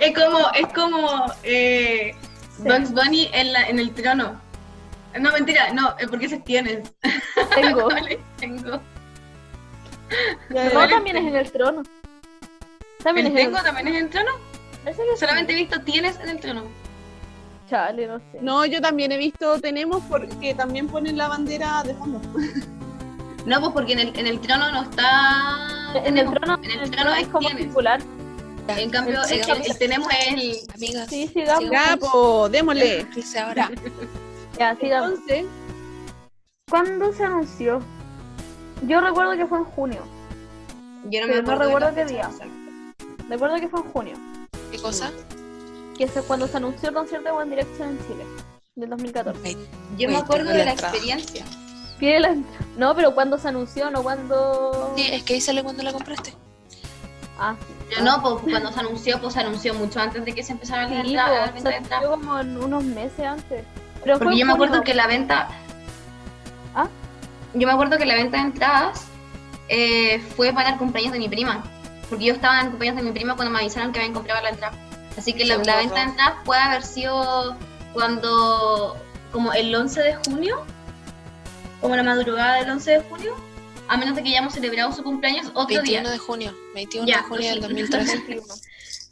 Es como, es como eh, Bugs Bunny en, la, en el trono. No, mentira, no, eh, porque ese tienes. Tengo. Vale, tengo. Ya, No, ya. también es en el trono. También ¿El es en tengo el también es en el trono? Que. Solamente he visto tienes en el trono. Chale, no sé. No, yo también he visto, tenemos, porque también ponen la bandera de fondo. No, pues porque en el, en el trono no está. En el trono, En el trono es como circular. En cambio, el, tenemos es el. Amigas, Sí, sigamos. Ya, po, démosle. Ahora. Ya, sigamos. Entonces, ¿Cuándo se anunció? Yo recuerdo que fue en junio. Yo no acuerdo recuerdo la qué día. exacta. Recuerdo que fue en junio. ¿Qué cosa? Que es cuando se anunció el concierto de One Direction en Chile. Del 2014. Wait, Yo me acuerdo de la la entrada. experiencia. La- No, pero cuando se anunció, no cuando. Sí, es que ahí sale cuando la compraste. Ah, Yo no, pues cuando se anunció, pues se anunció mucho antes de que se empezaran las sí, entradas, las po, ventas de se entradas. anunció como en unos meses antes. Pero Porque yo me acuerdo que la venta. ¿Ah? Yo me acuerdo que la venta de entradas eh, fue para el cumpleaños de mi prima. Porque yo estaba en el cumpleaños de mi prima cuando me avisaron que habían comprado la entrada. Así que la, la venta de entradas puede haber sido cuando. como el 11 de junio. Como la madrugada del 11 de junio. a menos de que hayamos celebrado su cumpleaños otro 21 día. de junio, 21 Ya, de junio del sí. 2013.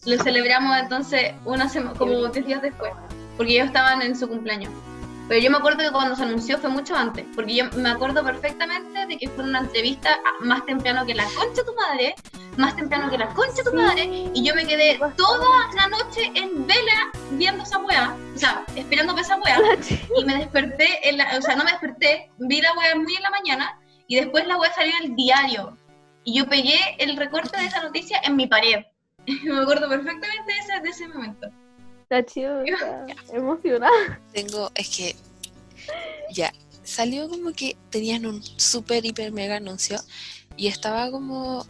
Lo celebramos entonces una como 10 días después, porque ellos estaban en su cumpleaños. Pero yo me acuerdo que cuando se anunció fue mucho antes, porque yo me acuerdo perfectamente de que fue una entrevista más temprano que la concha de tu madre, más temprano que la concha de tu madre, y yo me quedé toda la noche en vela viendo esa weá, o sea, esperando ver esa weá, y me desperté, en la, o sea, no me desperté, vi la weá muy en la mañana, y después la weá salió en el diario, y yo pegué el recorte de esa noticia en mi pared. me acuerdo perfectamente de ese, de ese momento. Está chido, está emocionada. Tengo, es que ya, salió como que tenían un super, hiper, mega anuncio y estaba como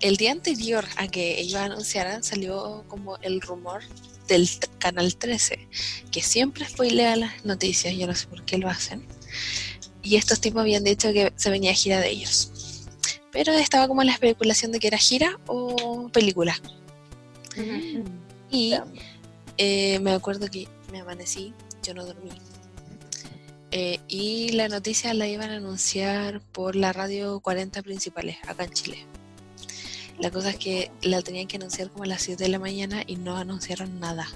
el día anterior a que ellos anunciaran, salió como el rumor del canal 13, que siempre spoilea las noticias, yo no sé por qué lo hacen. Y estos tipos habían dicho que se venía gira de ellos. Pero estaba como la especulación de que era gira o película. Y eh, me acuerdo que me amanecí, yo no dormí. Eh, y la noticia la iban a anunciar por la radio 40 principales, acá en Chile. La cosa es que la tenían que anunciar como a las 7 de la mañana y no anunciaron nada,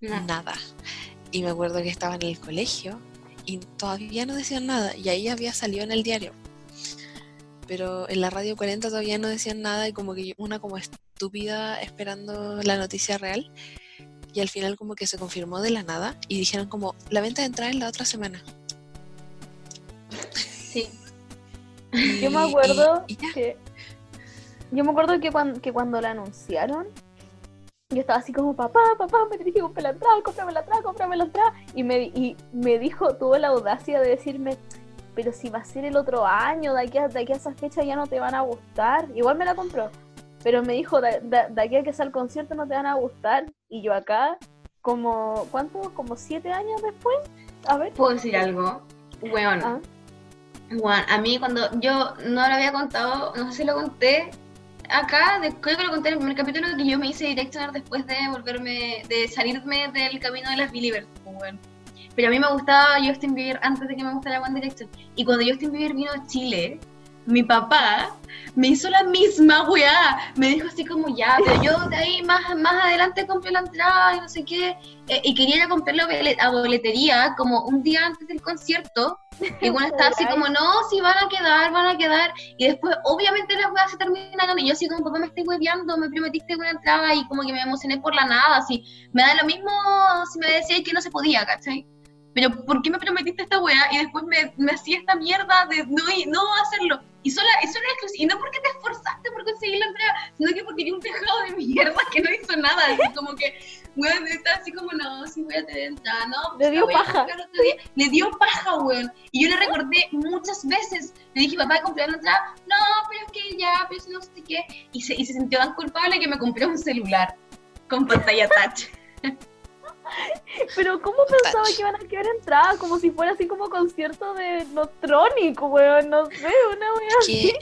No. nada. Y me acuerdo que estaba en el colegio y todavía no decían nada y ahí había salido en el diario. Pero en la radio 40 todavía no decían nada y como que una como estúpida esperando la noticia real y al final como que se confirmó de la nada y dijeron como la venta de entrada en la otra semana. Sí. Y- Yo me acuerdo y- y que. Yo me acuerdo que, cuan- que cuando la anunciaron, yo estaba así como, papá, papá, me que comprar la entrada, cómprame la entrada, cómprame la entrada. Y me, y me dijo, tuvo la audacia de decirme, pero si va a ser el otro año, de aquí a, de aquí a esa fecha ya no te van a gustar. Igual me la compró. Pero me dijo, de, de- de aquí a que sea el concierto no te van a gustar. Y yo acá, como, ¿cuánto? Como siete años después. A ver. ¿Puedo decir algo? Weón. Ah. Weón, a mí cuando yo no lo había contado, no sé si lo conté acá, de- creo que lo conté en el primer capítulo que yo me hice Directioner después de volverme, de salirme del camino de las Believers, pues, weón. Pero a mí me gustaba Justin Bieber antes de que me gustara One Direction. Y cuando Justin Bieber vino a Chile, mi papá me hizo la misma weá. Me dijo así como, ya, pero yo de ahí más, más adelante compré la entrada y no sé qué. Eh, y quería ir a comprarlo a bole- a boletería como un día antes del concierto. Y bueno, estaba así como, no, si van a quedar, van a quedar. Y después, obviamente, las weas se terminaron. Y yo así como, papá, me estoy hueveando, me prometiste una entrada y como que me emocioné por la nada. Así, me da lo mismo si me decías que no se podía, ¿cachai? Pero, ¿por qué me prometiste esta wea? Y después me, me hacía esta mierda de no, y- no hacerlo. Y solo, y solo. Y no porque te esforzaste por conseguir la entrega, sino que porque era un tejado de mierda que no hizo nada. Así como que, weón, está así como, no, si voy a tener entrada, no. Le dio paja. Le dio paja, weón. Y yo le recordé muchas veces. Le dije, papá, compré la entrada. No, pero es que ya, pero no sé qué. Y se, y se sintió tan culpable que me compré un celular con pantalla touch. Pero ¿cómo pensaba que iban a quedar entradas? Como si fuera así como concierto de Notronic, weón, no sé, una weá. que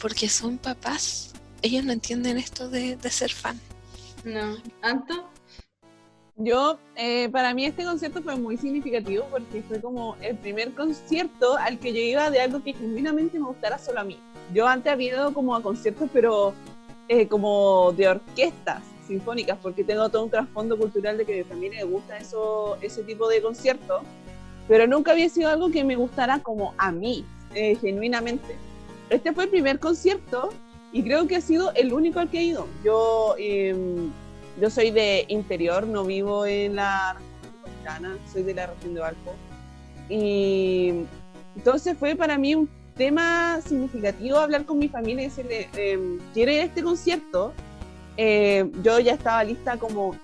porque son papás. Ellos no entienden esto de, de ser fan. No. ¿Anto? Yo, eh, para mí este concierto fue muy significativo porque fue como el primer concierto al que yo iba de algo que genuinamente me gustara solo a mí. Yo antes había ido como a conciertos, pero eh, como de orquestas sinfónicas, porque tengo todo un trasfondo cultural de que también me gusta eso, ese tipo de conciertos, pero nunca había sido algo que me gustara como a mí, eh, genuinamente. Este fue el primer concierto y creo que ha sido el único al que he ido. Yo... em, yo soy de interior, no vivo en la metropolitana, soy de la región de Valpo. Y entonces fue para mí un tema significativo hablar con mi familia y decirle, eh, ¿quiere ir a este concierto? Eh, yo ya estaba lista como,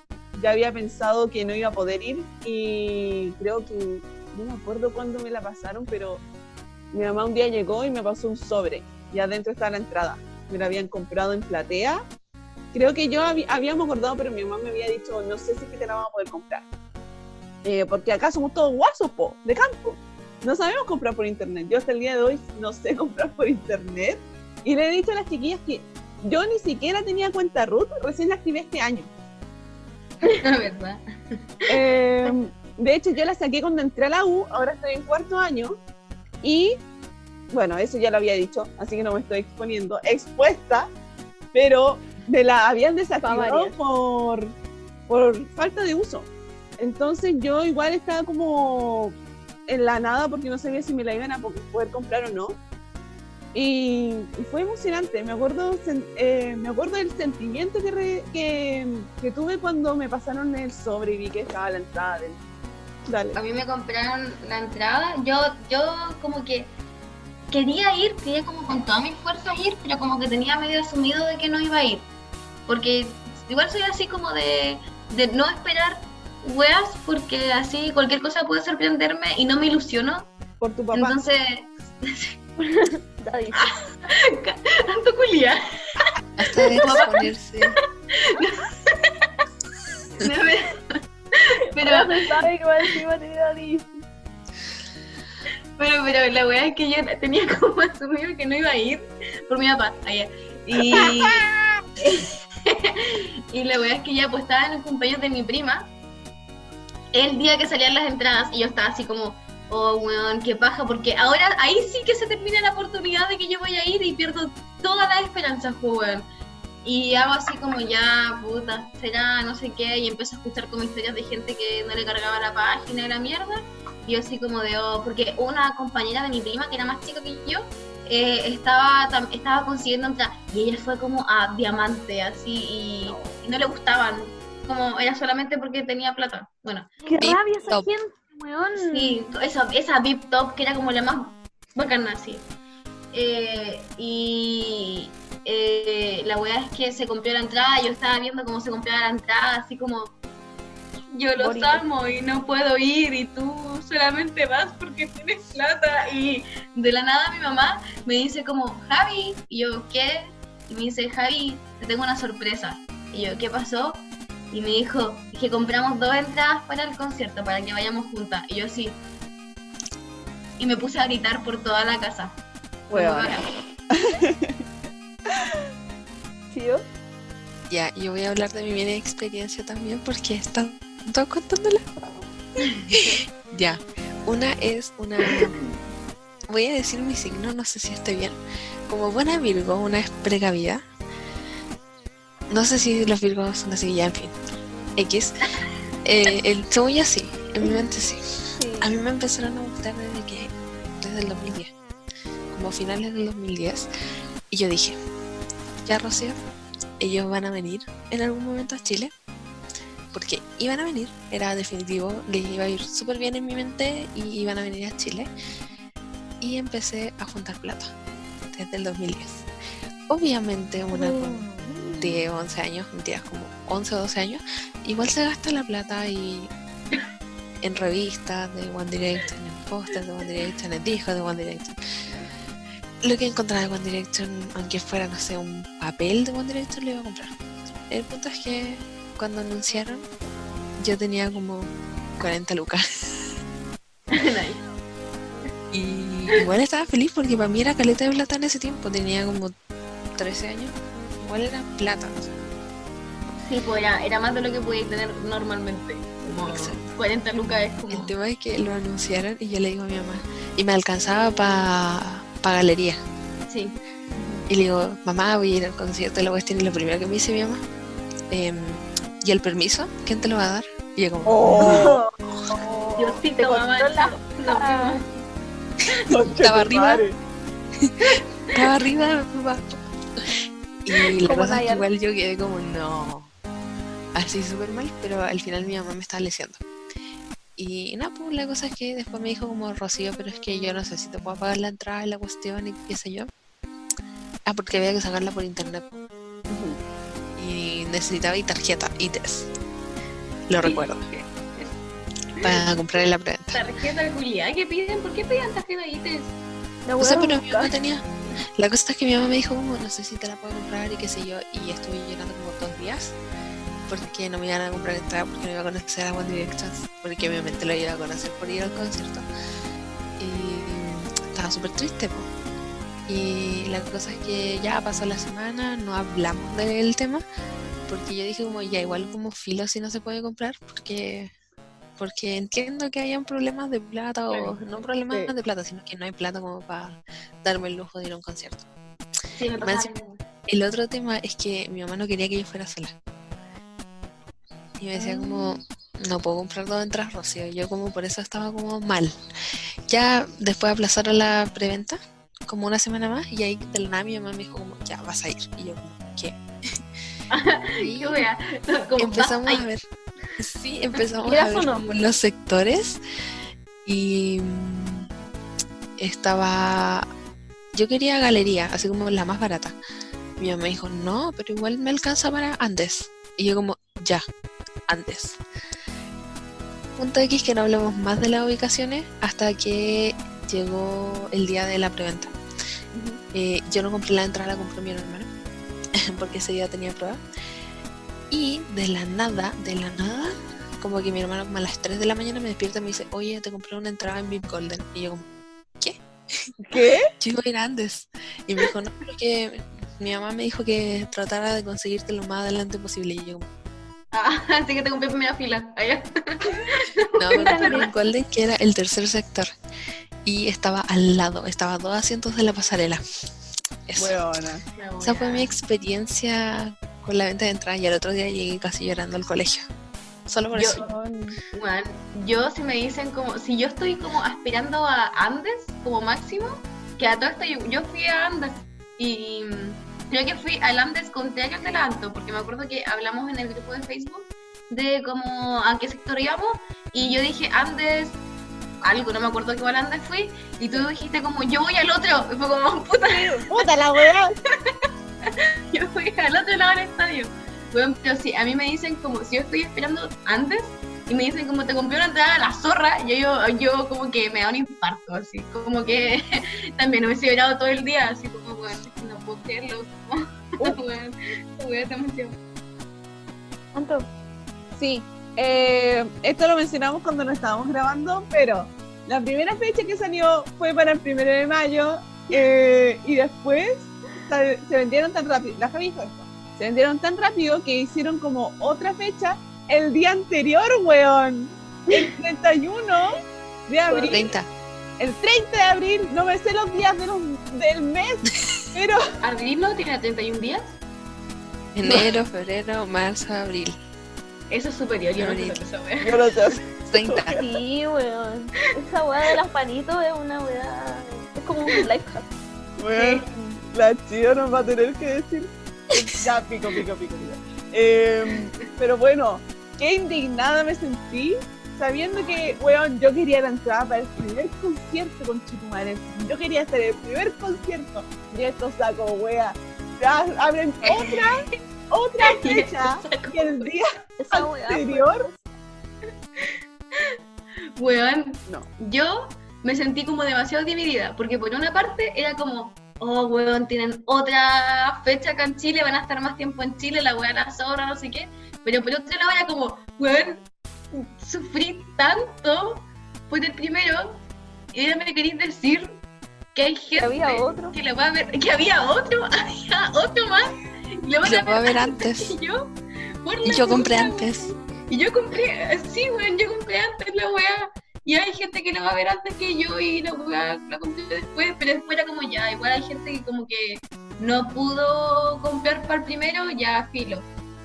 ya había pensado que no iba a poder ir y creo que, no me acuerdo cuándo me la pasaron, pero mi mamá un día llegó y me pasó un sobre y adentro estaba la entrada. Me la habían comprado en platea creo que yo habi- habíamos acordado, pero mi mamá me había dicho, no sé si te la vamos a poder comprar. Eh, porque acá somos todos guasos, po, de campo. No sabemos comprar por internet. Yo hasta el día de hoy no sé comprar por internet. Y le he dicho a las chiquillas que yo ni siquiera tenía cuenta root, recién la activé este año. La verdad. Eh, de hecho, yo la saqué cuando entré a la U, ahora estoy en cuarto año, y bueno, eso ya lo había dicho, así que no me estoy exponiendo, expuesta, pero me la habían desactivado por, por falta de uso. Entonces yo igual estaba como en la nada porque no sabía si me la iban a po- poder comprar o no. Y, y fue emocionante, me acuerdo, eh, me acuerdo del sentimiento que, re- que, que tuve cuando me pasaron el sobre y vi que estaba la entrada del... Dale. A mí me compraron la entrada. Yo, yo como que quería ir, quería como con todas mis fuerzas ir, pero como que tenía medio asumido de que no iba a ir. Porque igual soy así como de, de no esperar weas, porque así cualquier cosa puede sorprenderme y no me ilusiono. Por tu papá. Entonces, Daddy. tanto culia. Hasta de exponerse. Pero, sabe que va encima de Daddy. Pero, pero la weá es que yo tenía como asumido que no iba a ir por mi papá allá. Y, y la weá es que ya pues estaba en el cumpleaños de mi prima, el día que salían las entradas, y yo estaba así como, oh weón, qué paja, porque ahora ahí sí que se termina la oportunidad de que yo vaya a ir y pierdo todas las esperanzas, pues, weón. Y hago así como ya, puta, será no sé qué, y empiezo a escuchar como historias de gente que no le cargaba la página y la mierda. Y yo así como de, oh, porque una compañera de mi prima, que era más chica que yo, eh, estaba, tam- estaba consiguiendo entrar y ella fue como a diamante, así, y, y no le gustaban, como era solamente porque tenía plata. Bueno, Qué rabia esa gente, weón. sí, esa, esa VIP Top, que era como la más bacana, así. Eh, y eh, la weá es que se compró la entrada, yo estaba viendo cómo se compraba la entrada, así como yo los Bonito. amo y no puedo ir y tú solamente vas porque tienes plata y de la nada mi mamá me dice como Javi y yo ¿qué? y me dice Javi te tengo una sorpresa y yo ¿qué pasó? Y me dijo que compramos dos entradas para el concierto para que vayamos juntas y yo sí y me puse a gritar por toda la casa Weón. ¿Tío? Ya, yo voy a hablar de mi mini experiencia también porque están todos contándola. ya, una es una. Voy a decir mi signo, no sé si esté bien. Como buena Virgo, una es precavida no sé si los Virgos son así, ya en fin. X. Eh, el, según yo sí, en mi mente sí. A mí me empezaron a gustar desde que, desde el 2010, como finales del 2010. Y yo dije, ya Rocío, ellos van a venir en algún momento a Chile, porque iban a venir, era definitivo, les iba a ir súper bien en mi mente y iban a venir a Chile. Y empecé a juntar plata desde el 2010. Obviamente una... Uh 10, 11 años, mentiras, como 11 o 12 años, igual se gasta la plata y en revistas de One Direction, en posters de One Direction, en discos de One Direction. Lo que encontraba de One Direction, aunque fuera, no sé, un papel de One Direction, lo iba a comprar. El punto es que cuando anunciaron, yo tenía como 40 lucas. y igual estaba feliz porque para mí era caleta de plata en ese tiempo, tenía como 13 años. Igual era plata, no sé. Sí, pues era, era más de lo que podías tener normalmente. Como Exacto. 40 lucas es como. El tema es que lo anunciaron y yo le digo a mi mamá, y me alcanzaba para galería. Sí. Y le digo, mamá, voy a ir al concierto de la cuestión. Y lo primero que me dice mi mamá, em, ¿y el permiso? ¿Quién te lo va a dar? Y yo como, Oh, Diosito, Te mamá. la- no, concha Estaba arriba. estaba arriba, papá. Y la cosa es que igual yo quedé como, no, así súper mal, pero al final mi mamá me estaba leyendo. Y nada, pues la cosa es que después me dijo como, Rocío, pero es que yo no sé si te puedo pagar la entrada y la cuestión y qué sé yo. Ah, porque había que sacarla por internet. Y necesitaba y tarjeta, ITES. Lo recuerdo. Para comprar la preventa. Tarjeta culiada ¿qué piden? ¿Por qué piden tarjeta ITES? No sé, weá pero mi busca. mamá tenía. La cosa es que mi mamá me dijo no sé si te la puedo comprar y qué sé yo. Y estuve llorando como dos días. Porque no me iban a comprar entrada porque no iba a conocer a One Direction. Porque obviamente lo iba a conocer por ir al concierto. Y estaba súper triste, po. Y la cosa es que ya pasó la semana, no hablamos del tema. Porque yo dije como, ya igual como filo si no se puede comprar. Porque porque entiendo que hayan problemas de plata o no problemas Sí. de plata, sino que no hay plata como para darme el lujo de ir a un concierto. Sí, me pasa. El otro tema es que mi mamá no quería que yo fuera sola. Y me decía como, no puedo comprar dos entradas, Rocío. Yo como por eso estaba como mal. Ya después aplazaron la preventa, como una semana más, y ahí de la nada mi mamá me dijo como, ya, vas a ir. Y yo como, ¿qué? Y Qué wea. Como, empezamos a ver, sí, empezamos los sectores y estaba, yo quería galería, así como la más barata. Mi mamá me dijo, no, pero igual me alcanza para Andes. Y yo como, ya, Andes. Punto X que no hablemos más de las ubicaciones hasta que llegó el día de la preventa. Eh, yo no compré la entrada, la compró mi hermano, porque ese día tenía prueba. Y de la nada, de la nada, como que mi hermano como a las 3 de la mañana me despierta y me dice, oye, te compré una entrada en VIP Golden. Y yo como, ¿Qué? a ir antes. Y me dijo, no, pero es que mi mamá me dijo que tratara de conseguirte lo más adelante posible. Y yo como, Ah, así que te compré primera fila. Allá. no, me compré en Golden, que era el tercer sector. Y estaba al lado, estaba a dos asientos de la pasarela. Eso. Weona. Esa fue mi experiencia con la venta de entradas y al otro día llegué casi llorando al colegio. Solo por Yo- eso. Bueno, yo si me dicen como, si yo estoy como aspirando a Andes como máximo, que a todo esto yo, yo fui a Andes y creo que fui al Andes contrario al del Anto, porque me acuerdo que hablamos en el grupo de Facebook de como a qué sector íbamos y yo dije Andes, algo, no me acuerdo qué Andes fui y tú dijiste como yo voy al otro, y fue como puta, ¡Puta la weá! yo fui al otro lado del estadio. Bueno, pero sí, a mí me dicen como, si yo estoy esperando antes y me dicen como te compré una entrada a la zorra, yo, yo, yo como que me da un infarto, así, como que también hubiese llorado todo el día, así como, bueno, no puedo creerlo, como, bueno, voy a emoción. ¿Cuánto? Sí, eh, esto lo mencionamos cuando nos estábamos grabando, pero la primera fecha que salió fue para el primero de mayo eh, y después se, se vendieron tan rápido, la Javi dijo esto, se vendieron tan rápido que hicieron como otra fecha el día anterior, weón, el 31 de abril, 30. el 30 de abril, no me sé los días de los- del mes, pero ¿Abril no tiene 31 días? Enero, febrero, marzo, abril. Eso es superior, yo no sé lo Abril. que yo no sé. 30. Sí, weón. Esa weá de las panitos es una weá. Es como un life hack. Weón, la chido nos va a tener que decir. Ya, pico, pico, pico, pico. Eh, pero bueno, qué indignada me sentí sabiendo que, weón, yo quería la entrada para el primer concierto con Chitumares. Yo quería hacer el primer concierto. Y esto saco, wea. Ya abren otra, otra fecha que el día fue- anterior. Weón, No. yo me sentí como demasiado dividida, porque por una parte era como, oh, weón, tienen otra fecha acá en Chile, van a estar más tiempo en Chile, la weá la sobra, no sé qué, pero por otro lado era como, weón, sufrí tanto por el primero, y ahora me queréis decir que hay gente había otro. que la va a ver, que había otro, había otro más, y lo van a voy a ver ver antes. y yo, Y yo compré antes. Y yo compré, sí, weón, yo compré antes la weá. Y hay gente que la va a ver antes que yo y la weá la compré después, pero después era como ya, igual hay gente que como que no pudo comprar para el primero, ya filo.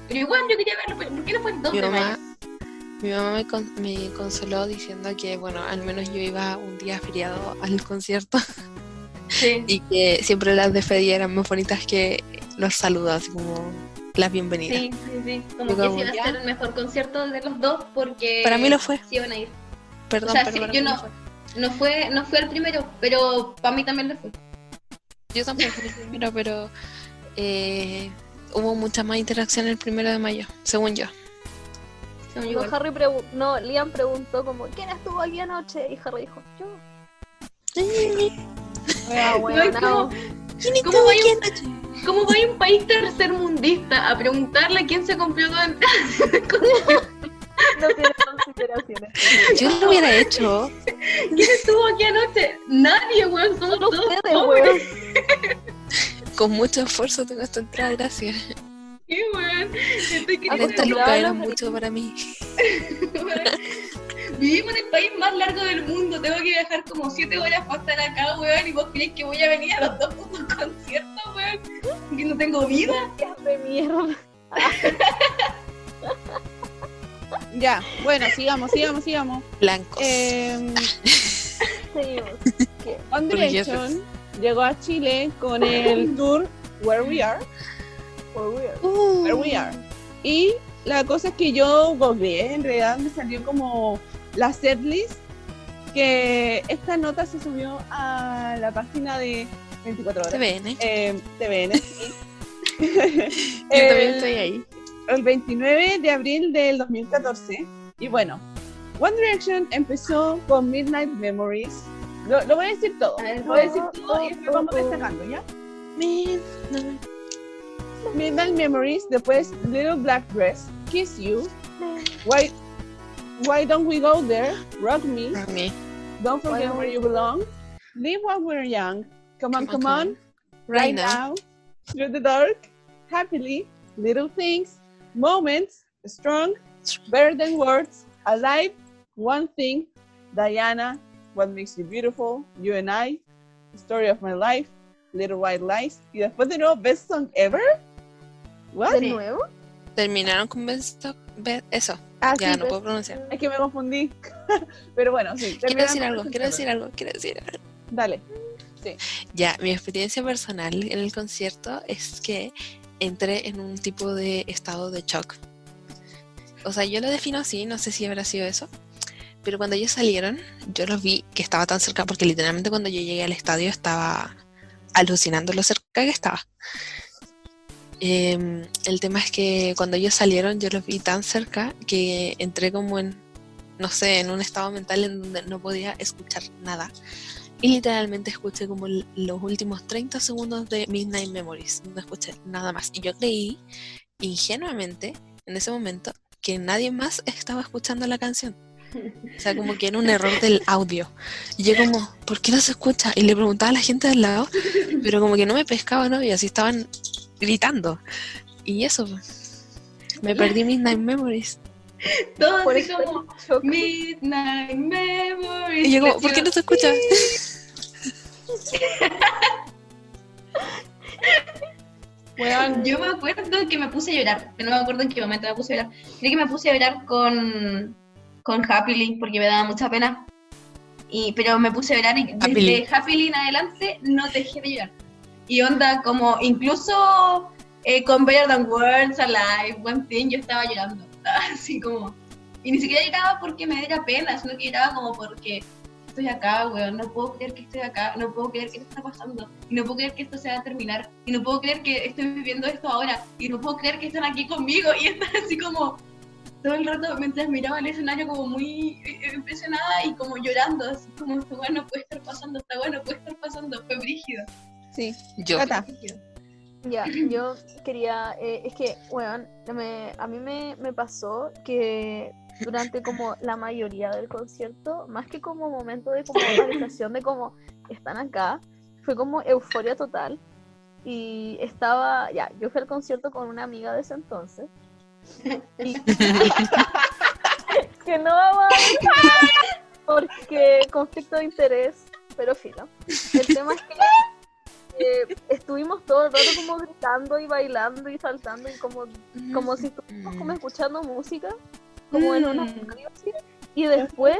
Pero igual yo quería verlo, pero ¿por qué no fue el 2 Mi mamá, mayo? mi mamá me, con- me consoló diciendo que, bueno, al menos yo iba un día feriado al concierto Sí. y que siempre las despedidas eran más bonitas que los saludos, así como las bienvenidas. Sí, sí, sí. Como Yo que como, sí iba a ser el mejor concierto de los dos porque Para mí lo fue. sí iban a ir. Perdón, O sea, sí, yo no- fue. No fue, no fue el primero, pero para mí también lo fue. Yo tampoco fui el primero, pero eh, hubo mucha más interacción el primero de mayo, según yo. Según No, igual. Harry no, Liam preguntó como, ¿quién estuvo aquí anoche? Y Harry dijo, yo. No. ¿Cómo va, a un, ¿Cómo va a un país tercermundista a preguntarle quién se compró dos entradas? No tiene consideraciones. Yo lo hubiera hecho. ¿Quién estuvo aquí anoche? Nadie, weón, somos Solo todos ustedes, weón. Con mucho esfuerzo tengo esta entrada, gracias. Sí, weón. Esta Acostumbrado luca a era mucho para mí. Vivimos en el país más largo del mundo. Tengo que viajar como 7 horas para estar acá, weón. Y vos crees que voy a venir a los dos putos conciertos, weón. Que no tengo vida. de mierda. Ya, bueno, sigamos, sigamos, sigamos. Blancos. Eh, Seguimos. One Direction llegó a Chile con el tour Where We Are. Por weird. Where We Are. Y la cosa es que yo googleé, en realidad me salió como la setlist, que esta nota se subió a la página de 24 horas. TVN. Eh, TVN, sí. Yo también El- estoy ahí. El 29 de abril del 2014. Y bueno, One Direction empezó con Midnight Memories. Lo, lo voy a decir todo. Lo voy a decir todo y después vamos destacando, ¿ya? Midnight Memories, después Little Black Dress, Kiss You, Why, Why Don't We Go There, Rock Me. Don't Forget Where You Belong, Live While We're Young, Come On, Come On, Right now. Through the Dark, Happily, Little Things, Moments, Strong, Better Than Words, Alive, One Thing, Diana, What Makes You Beautiful, You and I, Story of My Life, Little White Lies, y después de nuevo Best Song Ever. What? ¿De Sí. nuevo? Terminaron con Best of- Be- Eso. Ah, Ya sí, no puedo pronunciar. es que me confundí. Pero bueno, sí. Quiero decir algo, Best Song quiero Ever. decir algo, quiero decir algo. Dale. Ya, mi experiencia personal en el concierto es que entré en un tipo de estado de shock. O sea, yo lo defino así, no sé si habrá sido eso, pero cuando ellos salieron, yo los vi que estaba tan cerca, porque literalmente cuando yo llegué al estadio estaba alucinando lo cerca que estaba. Em, el tema es que cuando ellos salieron, yo los vi tan cerca que entré como en, no sé, en un estado mental en donde no podía escuchar nada. Y literalmente escuché como los últimos 30 segundos de Midnight Memories. No escuché nada más. Y yo creí ingenuamente en ese momento que nadie más estaba escuchando la canción. O sea, como que era un error del audio. Y yo como, ¿por qué no se escucha? Y le preguntaba a la gente al lado, pero como que no me pescaba, ¿no? Y así estaban gritando. Y eso, me perdí Midnight Memories. Todo Por así eso como. Midnight Memories. Y yo como, ¿por qué no se escucha? Weón, Yo me acuerdo que me puse a llorar, pero no me acuerdo en qué momento me puse a llorar. Creo que me puse a llorar con, con Happily, porque me daba mucha pena. Y, pero me puse a llorar y desde Happily. Happily en adelante no dejé de llorar. Y onda, como incluso eh, con Better Than Words, Alive, One Thing, yo estaba llorando. Así como. Y ni siquiera lloraba porque me diera pena, sino que lloraba como porque estoy acá, weón. No puedo creer que estoy acá, no puedo creer que esto está pasando. Y no puedo creer que esto se va a terminar. Y no puedo creer que estoy viviendo esto ahora. Y no puedo creer que están aquí conmigo. Y estaba así como todo el rato mientras miraba el escenario como muy eh, impresionada y como llorando, así como esto bueno puede estar pasando, está bueno puede estar pasando, fue brígido. sí. Yo. Ya, yo quería, eh, es que, weón, me- a mí me, me pasó que durante como la mayoría del concierto, más que como momento de como realización de como están acá, fue como euforia total. Y estaba, ya, yo fui al concierto con una amiga de ese entonces. Y- que no vamos a porque conflicto de interés, pero filo. El tema es que eh, estuvimos todo el rato como gritando y bailando y saltando y como, como si estuviéramos como escuchando música, como en una Mm. Y después,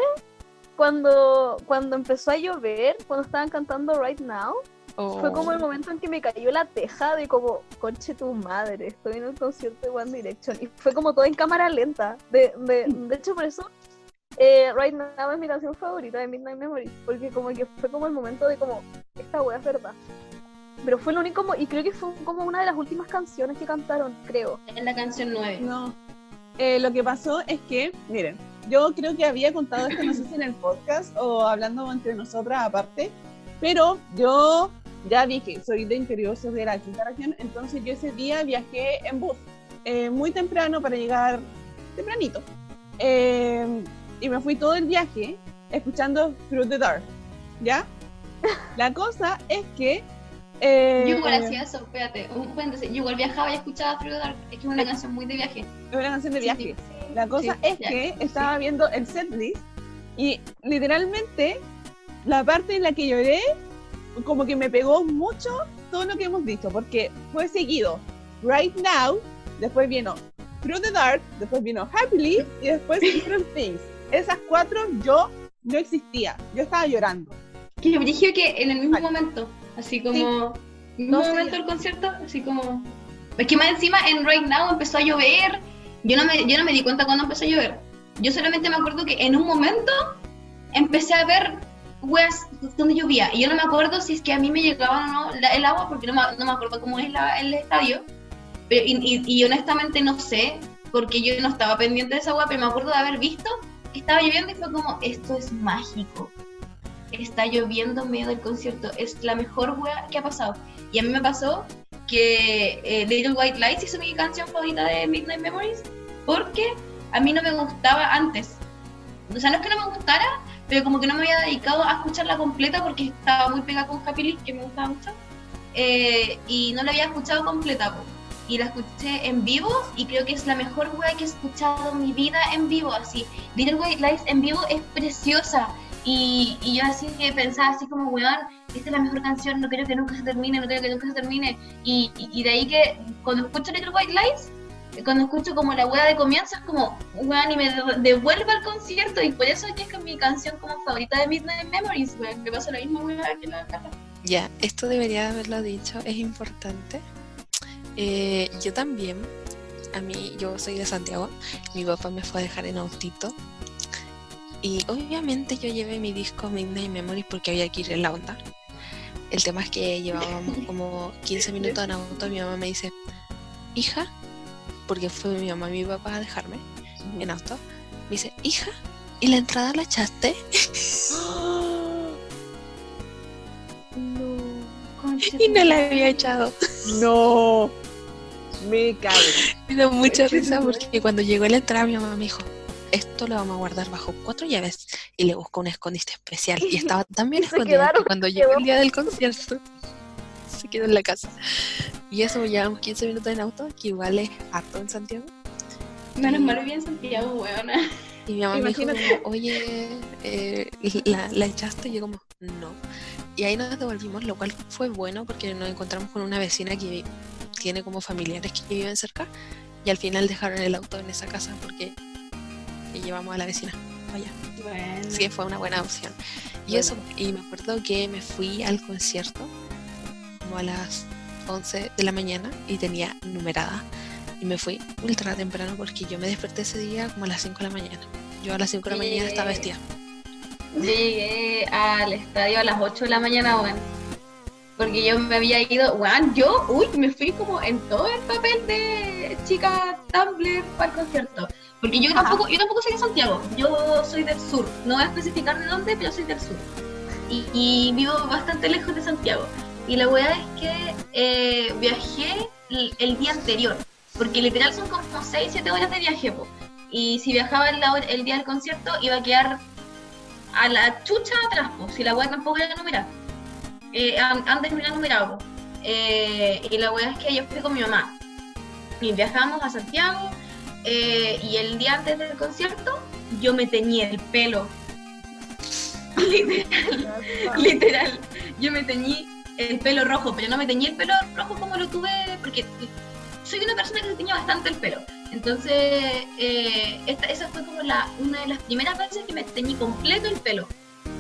cuando, cuando empezó a llover, cuando estaban cantando Right Now, fue como Oh. el momento en que me cayó la teja de como, conche tu madre, estoy en el concierto de One Direction. Y fue como todo en cámara lenta. De, de, de hecho, por eso, eh, Right Now es mi canción favorita de Midnight Memories, porque como que fue como el momento de como, esta wea es verdad. Pero fue lo único, y creo que fue como una de las últimas canciones que cantaron, creo. Es la canción 9. No. Eh, lo que pasó es que, miren, yo creo que había contado esto, no sé si en el podcast o hablando entre nosotras aparte, pero yo ya dije, soy de interior, soy de la quinta región, entonces yo ese día viajé en bus, eh, muy temprano para llegar tempranito. Eh, y me fui todo el viaje escuchando Through the Dark, ¿ya? La cosa es que... eh, Yo igual hacía eso, espérate, un paréntesis, yo igual viajaba y escuchaba Through the Dark, es que es una canción muy de viaje. es una canción de Sí, viaje. sí. La cosa Sí, es ya, que sí. estaba viendo el setlist Y literalmente, la parte en la que lloré, como que me pegó mucho todo lo que hemos dicho, porque fue seguido Right Now, después vino Through the Dark, después vino Happily y después Different Things. Esas cuatro yo no existía, yo estaba llorando. Que brillo que en el mismo momento, así como... mismo No momento del concierto, así como... Es que más encima en Right Now empezó a llover. Yo no me, yo no me di cuenta cuando empezó a llover. Yo solamente me acuerdo que en un momento empecé a ver weas donde llovía. Y yo no me acuerdo si es que a mí me llegaba o no la- el agua, porque no me, no me acuerdo cómo es la- el estadio. Pero- y, y- y honestamente no sé, porque yo no estaba pendiente de esa agua, pero me acuerdo de haber visto que estaba lloviendo y fue como, esto es mágico. Está lloviendo en medio del concierto. Es la mejor wea que ha pasado. Y a mí me pasó que eh, Little White Lights hizo mi canción favorita de Midnight Memories porque a mí no me gustaba antes. O sea, no es que no me gustara, pero como que no me había dedicado a escucharla completa porque estaba muy pegada con Happy Leaf, que me gustaba mucho. eh, y no la había escuchado completa. Y la escuché en vivo y creo que es la mejor wea que he escuchado en mi vida en vivo. Así, Little White Lights en vivo es preciosa. Y, y yo así que pensaba así como, weón, esta es la mejor canción, no quiero que nunca se termine, no quiero que nunca se termine. Y, y, de ahí que cuando escucho Little White eh, cuando escucho como la wea de comienzo, es como, weón, y me de- devuelve al concierto. Y por eso es que es mi canción como favorita de Midnight Memories, weón. Me pasa la misma wea que la. Ya, esto debería haberlo dicho, es importante. Eh, yo también, a mí, yo soy de Santiago, mi papá me fue a dejar en autito. Y obviamente yo llevé mi disco Midnight Memories porque había que ir en la onda. El tema es que llevábamos como 15 minutos en auto y mi mamá me dice, hija, porque fue mi mamá y mi papá a dejarme en auto, me dice, hija, ¿y la entrada la echaste? Y no la había echado. No, me cago. Me da mucha risa porque cuando llegó la entrada mi mamá me dijo, esto lo vamos a guardar bajo cuatro llaves y le buscó un escondite especial y estaba tan bien escondido quedaron- que cuando llegó el día del concierto se quedó en la casa. Y eso llevamos 15 minutos en auto, que igual es harto en Santiago. Menos mal bien Santiago, weona. Y mi mamá me dijo, Imagínate. como, oye, eh, ¿la, ¿la echaste? Y yo como, no. Y ahí nos devolvimos, lo cual fue bueno porque nos encontramos con una vecina que tiene como familiares que viven cerca y al final dejaron el auto en esa casa porque y llevamos a la vecina allá. Bueno. Así que fue una buena opción. Y Bueno. eso, y me acuerdo que me fui al concierto como a las 11 de la mañana y tenía numerada. Y me fui ultra temprano porque yo me desperté ese día como a las 5 de la mañana. Yo a las 5 de la mañana estaba vestida. Llegué al estadio a las 8 de la mañana, weón. Porque yo me había ido, weón, yo, uy, me fui como en todo el papel de chica Tumblr para el concierto. Porque yo tampoco, yo tampoco soy de Santiago, yo soy del sur. No voy a especificar de dónde, pero soy del sur. Y, y vivo bastante lejos de Santiago. Y la weá es que eh, viajé el, el día anterior. Porque literal son como 6, 7 horas de viaje, po. Y si viajaba el, el día del concierto, iba a quedar a la chucha atrás, po, si la weá tampoco era numerada. Eh, an- antes no era numerado. Eh, y la weá es que yo fui con mi mamá. Y viajamos a Santiago. Eh, y el día antes del concierto, yo me teñí el pelo. Literal, literal. Yo me teñí el pelo rojo, pero no me teñí el pelo rojo como lo tuve, porque soy una persona que se tiñe bastante el pelo. Entonces, eh, esa fue como una de las primeras veces que me teñí completo el pelo.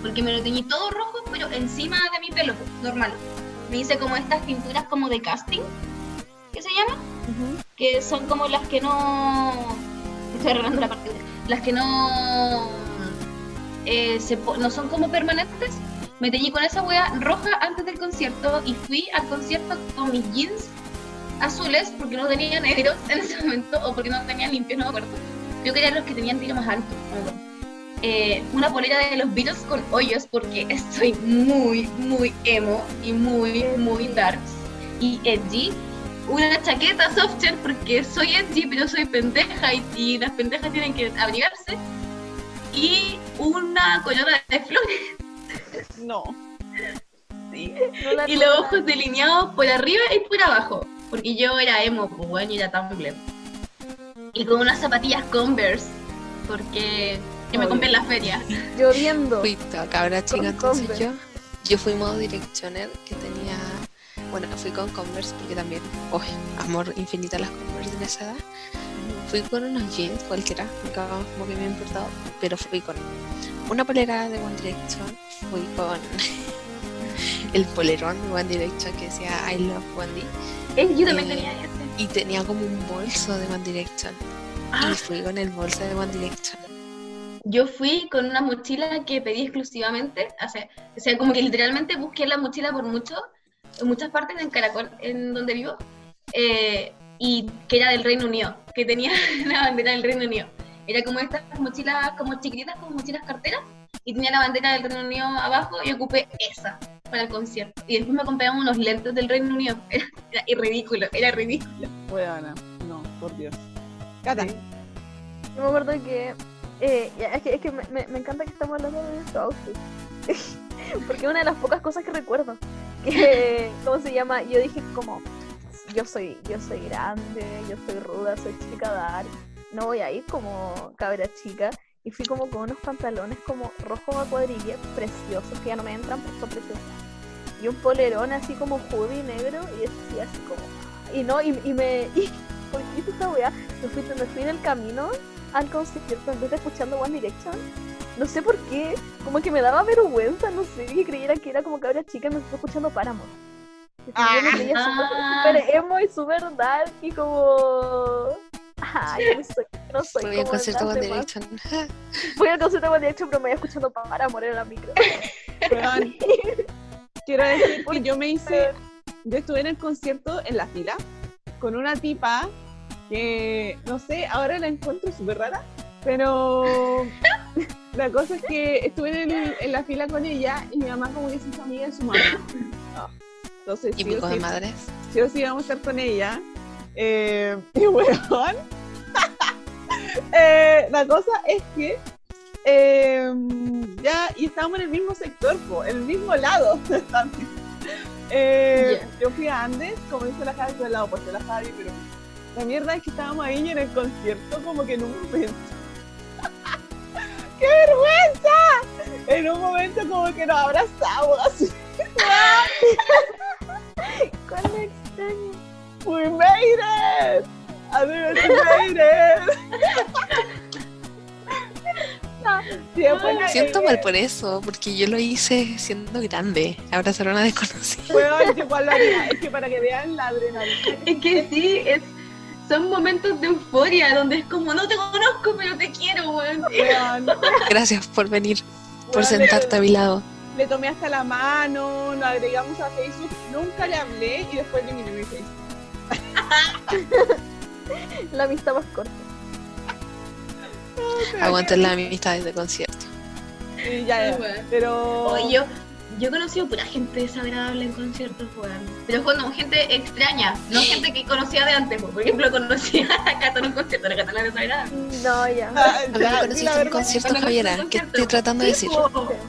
Porque me lo teñí todo rojo, pero encima de mi pelo, normal. Me hice como estas pinturas como de casting, ¿qué se llama? Que son como las que no... Estoy arreglando la parte. Las que no... eh, no son como permanentes. Me teñí con esa wea roja antes del concierto y fui al concierto con mis jeans azules porque no tenían negros en ese momento o porque no tenían limpios, no me acuerdo. Creo que eran los que tenían tiro más alto. Eh, una polera de los Beatles con hoyos porque estoy muy, muy emo y muy, muy dark y edgy. Una chaqueta softshell porque soy edgy pero soy pendeja y, y las pendejas tienen que abrigarse. Y una corona de flores No. Sí. No la y los ojos delineados por arriba y por abajo. Porque yo era emo, pues bueno, y era Tumblr. Y con unas zapatillas Converse. Porque Que me compré en la feria. Lloviendo. Fui cabra chica, Con entonces Converse. yo, yo fui modo Directioner que tenía, bueno, fui con Converse porque también, oh, amor infinito a las Converse en esa edad. Fui con unos jeans cualquiera, nunca como que me ha importado, pero fui con una polera de One Direction, fui con el polerón de One Direction que decía I love Wendy Eh, yo también Eh, tenía ese. y tenía como un bolso de One Direction Ah, y fui con el bolso de One Direction. Yo fui con una mochila que pedí exclusivamente, o sea, o sea, como que literalmente busqué la mochila por mucho, en muchas partes en Caracol, en donde vivo, eh, y que era del Reino Unido, que tenía la bandera del Reino Unido. Era como estas mochilas como chiquititas, como mochilas carteras, y tenía la bandera del Reino Unido abajo, y ocupé esa para el concierto. Y después me compré unos lentes del Reino Unido. Era, era ridículo, era ridículo. No, por Dios. Cata, Yo me acuerdo que. eh, es que, es que me, me- me encanta que estamos hablando de nuestro outfit. Porque es una de las pocas cosas que recuerdo. Que, ¿cómo se llama? Yo dije como, yo soy, yo soy grande, yo soy ruda, soy chica dar. No voy a ir como cabra chica. Y fui como con unos pantalones como rojos a cuadrilla, preciosos, que ya no me entran, pero son preciosos. Y un polerón así como hoodie negro, y decía así como... Y no, y, y me... Y, ¿Por qué esta weá? Me fui, me fui en el camino al concierto en vez de escuchando One Direction. No sé por qué, como que me daba vergüenza, no sé, que creyera que era como cabra chica y me estoy escuchando Paramore. Así yo me creía súper Ah. súper emo y súper dark y como... Ay, no soy, no soy al como concierto de las One. Direction. Fui al concierto de One Direction, pero me iba escuchando Paramore en la micro. Quiero decir que yo me hice, yo estuve en el concierto en la fila con una tipa que, no sé, ahora la encuentro súper rara, pero la cosa es que estuve en, el- en la fila con ella y mi mamá como que se hizo amiga de su mamá. Ah, Entonces, sí o Típico de sí, madres. sí o sí vamos a estar con ella. Eh, y weón, eh, la cosa es que eh, ya, y estábamos en el mismo sector, po, en el mismo lado también. Eh, Yo fui a Andes, como dice la Javi, al lado de la Javi, pero la mierda es que estábamos ahí y en el concierto como que en un momento... ¡Qué vergüenza! En un momento como que nos abrazamos así. ¿Cuál es extraño? We made it! I made it! La- Siento mal por eso, porque yo lo hice siendo grande. Abrazar a una desconocida. Weón, yo igual lo haría. Es que para que vean la adrenalina. Es que sí, es, son momentos de euforia donde es como, no te conozco, pero te quiero, weón. Gracias por venir, por sentarte a mi lado. Le, le tomé hasta la mano, lo agregamos a Facebook, nunca le hablé y después eliminé mi Facebook. La amistad más corta. Aguanten la amistad desde concierto. Y ya, ya. Weón. Pero. Oye, yo, he conocido pura gente desagradable en conciertos, weón. Pero cuando gente extraña, no gente que conocía de antes. Por ejemplo, conocí a Cata en un concierto, la Cata no era desagradable. No, ya. Ah, A mí me conociste en un concierto, Javiera. ¿Qué estoy tratando de decir?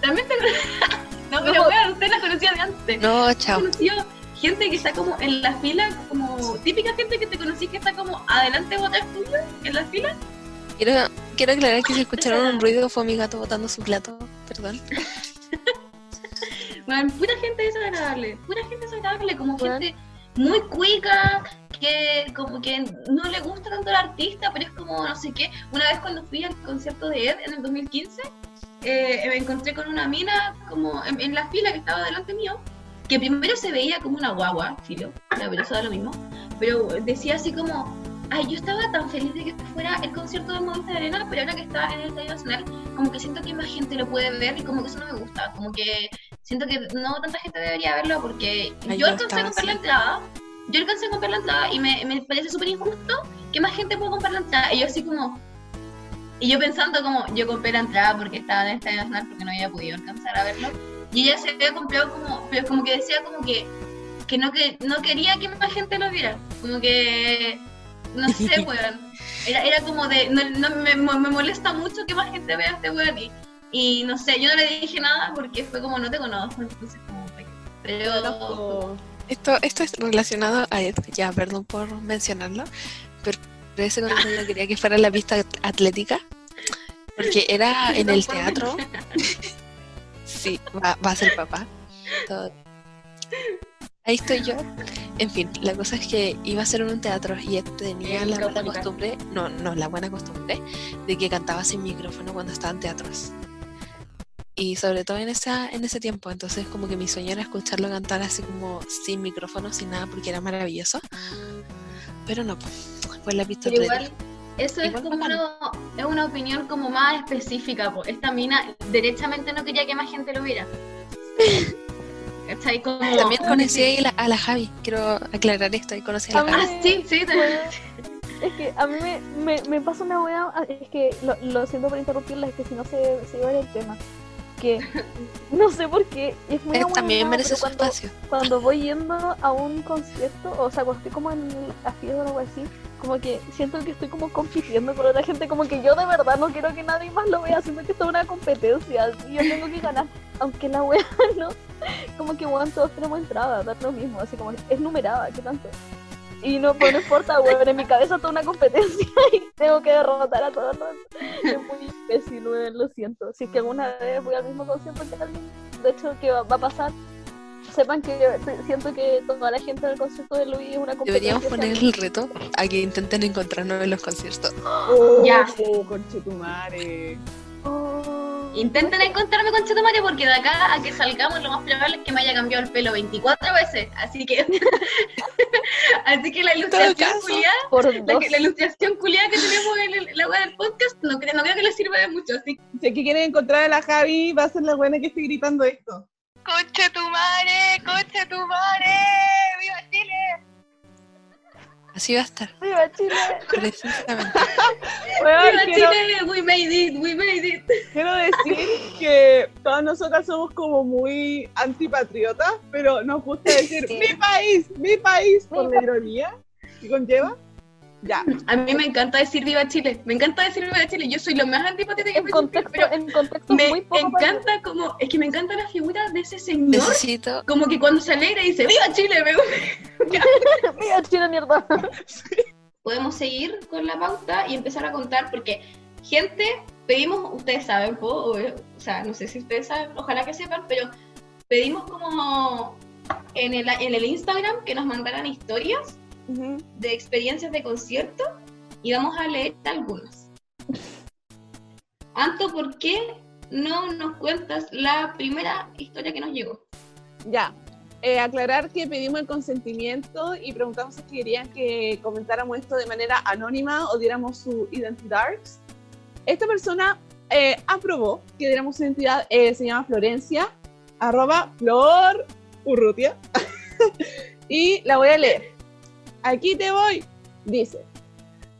También te No, pero No. weón, usted la conocía de antes. No, chao. conocido gente que está como en la fila, como típica gente que te conocí que está como adelante o atrás tuyo, en la fila. Quiero, quiero aclarar que si escucharon un ruido fue mi gato botando su plato. Perdón. Bueno, pura gente desagradable, pura gente desagradable, como Bueno. gente muy cuica, que como que no le gusta tanto el artista, pero es como no sé qué. Una vez cuando fui al concierto de Ed en el 2015, eh, me encontré con una mina como en, en la fila que estaba delante mío, que primero se veía como una guagua, filo, ya, pero eso da lo mismo, pero decía así como, ay, yo estaba tan feliz de que fuera el concierto de Movistar Arena, pero ahora que está en el Estadio Nacional, como que siento que más gente lo puede ver y como que eso no me gusta, como que siento que no tanta gente debería verlo porque Ay, yo alcancé a comprar la entrada, yo alcancé a comprar la entrada y me, me parece súper injusto que más gente pueda comprar la entrada. Y yo así como, y yo pensando como, yo compré la entrada porque estaba en el Estadio Nacional porque no había podido alcanzar a verlo. Y ella se había comprado como, pero como que decía como que, que no, que no quería que más gente lo viera. Como que, no sé, weón. Era, era como de, no, no, me, me molesta mucho que más gente vea a este weón. Y, y no sé, yo no le dije nada porque fue como, no te conozco, entonces como, pero... Esto, esto es relacionado a ya, perdón por mencionarlo, pero ese yo quería que fuera la pista atlética. Porque era en el teatro. Sí, va, va a ser papá. Todo. Ahí estoy yo. En fin, la cosa es que iba a ser en un teatro y tenía la buena costumbre, no, no, la buena costumbre de que cantaba sin micrófono cuando estaba en teatros. Y sobre todo en, esa, en ese tiempo, entonces como que mi sueño era escucharlo cantar así como sin micrófono, sin nada, porque era maravilloso. Pero no, pues, la pista igual, eso es Igual como bacán. una, es una opinión como más específica. po. Esta mina derechamente no quería que más gente lo viera. ¿Cachai? Como... También conocí ahí la- a la Javi, quiero aclarar esto, ahí conocí a la A Javi. Ah, sí, sí. también. Es que a mí me, me, me pasa una wea, es que lo, lo siento por interrumpirla, es que si no se, se iba el tema. Que no sé por qué, es muy Él también merece su cuando, espacio. cuando voy yendo a un concierto, o sea, cuando estoy como en la fiesta o algo así, como que siento que estoy como compitiendo con otra gente, como que yo de verdad no quiero que nadie más lo vea, siento que esto es una competencia, y yo tengo que ganar, aunque la wea no, como que weón, todos tenemos entrada, da lo mismo, así como es numerada, ¿qué tanto? Y no, pues no importa, weón, en mi cabeza toda una competencia y tengo que derrotar a todos los... Es muy imbécil, weón, lo siento. Si es que alguna vez voy al mismo concierto que alguien, de hecho, que va, va a pasar, sepan que siento que toda la gente del concierto de Luis es una competencia. Deberíamos poner el reto a que intenten encontrarnos en los conciertos. Oh, Ya. conchetumare. Oh. Intenten encontrarme con Chetumare porque de acá a que salgamos lo más probable es que me haya cambiado el pelo 24 veces. Así que así que la ilustración culiada, Por la, la ilustración culiada que tenemos en el- la web del podcast, no creo, no creo que les sirva de mucho. Así Si es que quieren encontrar a la Javi, va a ser la buena que esté gritando esto. ¡Concha tu madre! ¡Concha tu madre! ¡Viva Chile! Así va a estar, ¡Viva Chile! precisamente. Weón, ¡Viva quiero, Chile! ¡We made it! ¡We made it! quiero decir que todas nosotras somos como muy antipatriotas, pero nos gusta decir mi país, mi país, por la ironía que conlleva. Ya, A mí me encanta decir ¡Viva Chile! Me encanta decir ¡Viva Chile! Yo soy lo más antipatriota que contexto, pero en contexto me muy poco encanta como... Es que me encanta la figura de ese señor Necesito, como que cuando se alegra dice ¡Viva Chile! Me gusta. ¡Viva Chile, mierda! Podemos seguir con la pauta y empezar a contar porque gente, pedimos, ustedes saben, po, o, o sea, no sé si ustedes saben, ojalá que sepan, pero pedimos como en el, en el Instagram que nos mandaran historias De experiencias de concierto y vamos a leer algunas. Anto, ¿por qué no nos cuentas la primera historia que nos llegó? ya. Eh, aclarar que pedimos el consentimiento y preguntamos si querían que comentáramos esto de manera anónima o diéramos su identidad. Esta persona eh, aprobó que diéramos su identidad, eh, se llama Florencia, arroba Flor Urrutia, y la voy a leer. Aquí te voy, dice.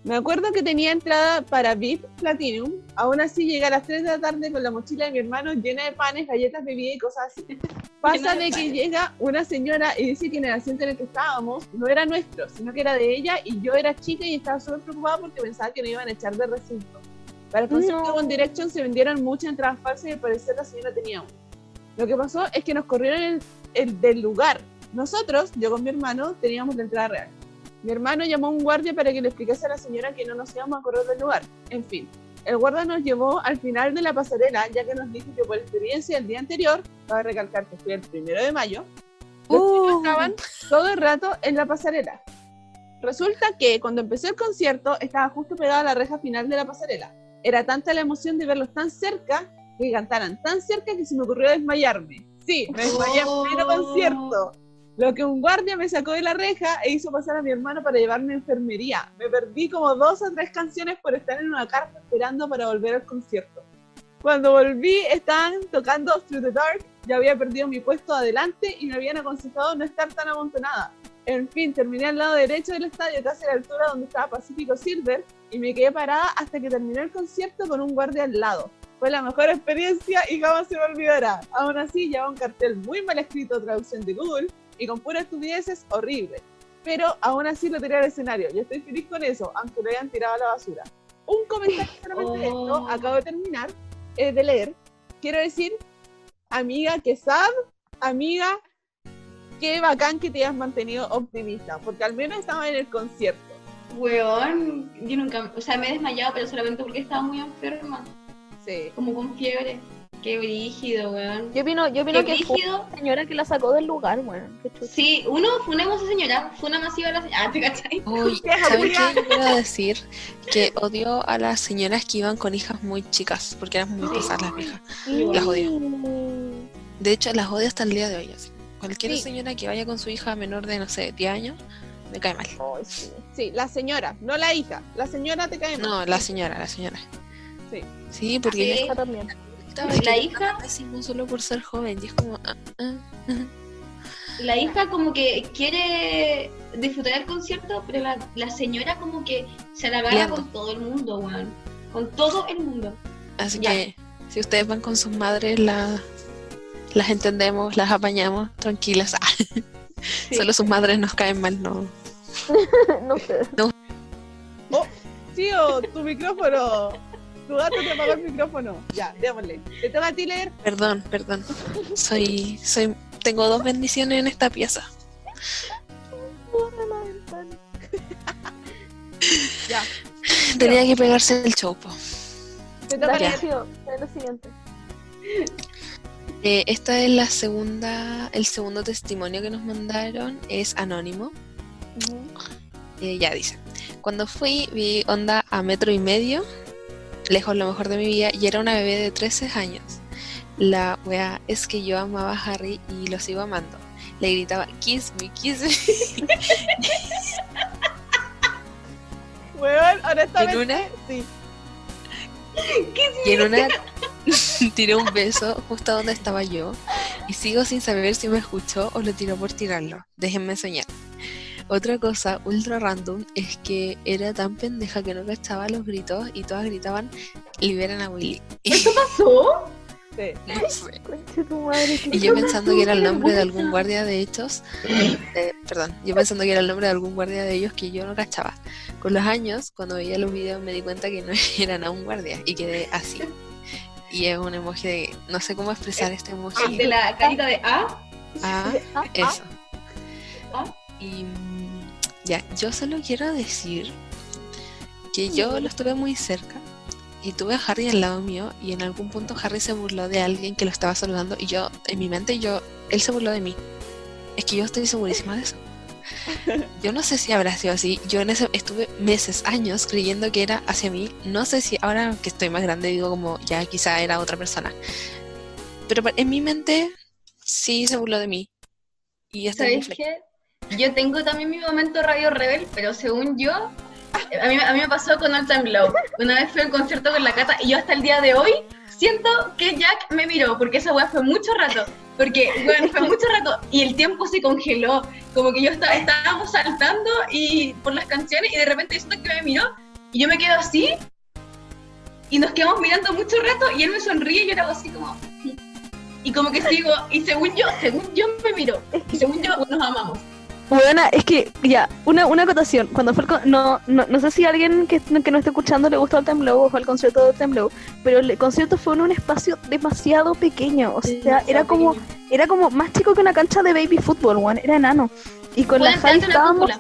Me acuerdo que tenía entrada para VIP Platinum, aún así llegué a las 3 de la tarde con la mochila de mi hermano llena de panes, galletas, bebida y cosas así. Pasa de de que llega una señora y dice que en el asiento en el que estábamos no era nuestro, sino que era de ella y yo era chica y estaba súper preocupada porque pensaba que nos iban a echar de recinto. Para el concierto No. de One Direction se vendieron muchas entradas falsas y al parecer la señora tenía una. Lo que pasó es que nos corrieron el, el del lugar. Nosotros, yo con mi hermano, teníamos la entrada real. Mi hermano llamó a un guardia para que le explicase a la señora que no nos íbamos a correr del lugar. En fin, el guardia nos llevó al final de la pasarela, ya que nos dijo que por experiencia del día anterior, cabe recalcar que fue el primero de mayo, los chicos Uh. estaban todo el rato en la pasarela. Resulta que cuando empezó el concierto estaba justo pegada a la reja final de la pasarela. Era tanta la emoción de verlos tan cerca, que cantaran tan cerca que se me ocurrió desmayarme. Sí, me desmayé en pleno Oh. concierto. Lo que un guardia me sacó de la reja e hizo pasar a mi hermano para llevarme a enfermería. Me perdí como dos o tres canciones por estar en una carpa esperando para volver al concierto. Cuando volví estaban tocando Through the Dark, ya había perdido mi puesto adelante y me habían aconsejado no estar tan amontonada. En fin, terminé al lado derecho del estadio, casi a la altura donde estaba Pacífico Silver, y me quedé parada hasta que terminó el concierto con un guardia al lado. Fue la mejor experiencia y jamás se me olvidará. Aún así, llevaba un cartel muy mal escrito, traducción de Google, y con puras estupideces horrible. Pero aún así lo tiré al escenario y estoy feliz con eso, aunque lo hayan tirado a la basura. Un comentario solamente de esto, Oh. acabo de terminar eh, de leer. Quiero decir, amiga que sad, amiga, qué bacán que te hayas mantenido optimista, porque al menos estaba en el concierto. Weón, yo nunca, o sea, me he desmayado, pero solamente porque estaba muy enferma. Sí. como con fiebre. Qué brígido, weón. Yo opino, yo opino Qué que fue brígido. señora que la sacó del lugar, weón. Sí, uno, funemos a esa señora, funa masiva a la señora. Ah, ¿te cachai? Uy, Vieja ¿saben culiao. qué? Yo quiero decir que odio a las señoras que iban con hijas muy chicas, porque eran muy pesadas las viejas. Las odio. De hecho, las odio hasta el día de hoy. así. Cualquier Sí. señora que vaya con su hija menor de, no sé, 10 años, me cae mal. Ay, sí. Sí, la señora, no la hija. La señora te cae mal. No, la señora, la señora. Sí. Sí, porque Sí. ella también. La hija- pésimo solo por ser joven. Y es como, ah, ah, ah. La hija como que quiere disfrutar el concierto, pero la, la señora como que se la agarra con todo el mundo, weón. Con todo el mundo. Así Ya. que si ustedes van con sus madres, la- las entendemos, las apañamos, tranquilas. Ah, Solo sus madres nos caen mal, no. no sé. Tío, tu micrófono. Tu gato te apagó el micrófono. Ya, démosle. Te toca a ti leer. Perdón, perdón. Soy, soy, tengo dos bendiciones en esta pieza. Ya. Tenía que pegarse el chopo. Te toca Dale, leer. lo siguiente. Eh, esta es la segunda, el segundo testimonio que nos mandaron, es anónimo. Eh, ya dice, cuando fui vi onda a metro y medio, lejos lo mejor de mi vida, y era una bebé de 13 años. La wea es que yo amaba a Harry y lo sigo amando. Le gritaba, kiss me, kiss me. Weón, honestamente. En una- Sí. Y en una tiré un beso justo donde estaba yo y sigo sin saber si me escuchó o lo tiró por tirarlo. Déjenme soñar. Otra cosa ultra random es que era tan pendeja que no cachaba los gritos y todas gritaban liberan a Willy. Y, ¿Eso pasó? Sí. no sé. Madre, Y yo pensando que era el nombre de algún guardia de hechos, eh, perdón, yo pensando que era el nombre de algún guardia de ellos que yo no cachaba. Con los años, cuando veía los videos me di cuenta que no eran a un guardia y quedé así. Y es un emoji de, no sé cómo expresar este emoji. De la carita de A. Ah, eso. Y ya, yo solo quiero decir que yo lo estuve muy cerca y tuve a Harry al lado mío y en algún punto Harry se burló de alguien que lo estaba saludando y yo, en mi mente, yo, él se burló de mí. Es que yo estoy segurísima de eso. Yo no sé si habrá sido así. Yo en ese estuve meses, años creyendo que era hacia mí. No sé si ahora que estoy más grande digo como ya quizá era otra persona. Pero en mi mente sí se burló de mí. Y está en mi ¿Sabéis flecha. qué? Yo tengo también mi momento Radio Rebel, pero según yo, a mí, a mí me pasó con All Time Low. Una vez fui al concierto con la Cata y yo hasta el día de hoy siento que Jack me miró, porque esa weá fue mucho rato. Porque, bueno, fue mucho rato y el tiempo se congeló. Como que yo estaba, estábamos saltando y por las canciones y de repente yo siento que me miró y yo me quedo así y nos quedamos mirando mucho rato y él me sonríe y yo era así como... Y como que sigo, y según yo, según yo me miró, y según yo nos amamos. Buena, es que, ya, una, una acotación. Cuando fue el con- no, no, no sé si a alguien que, que no esté escuchando le gustó el Temblor o fue al concierto de Temblor, pero el concierto fue en un espacio demasiado pequeño. O sea, era como, era como más chico que una cancha de baby fútbol, weón. Era enano. Y con la Javi estábamos,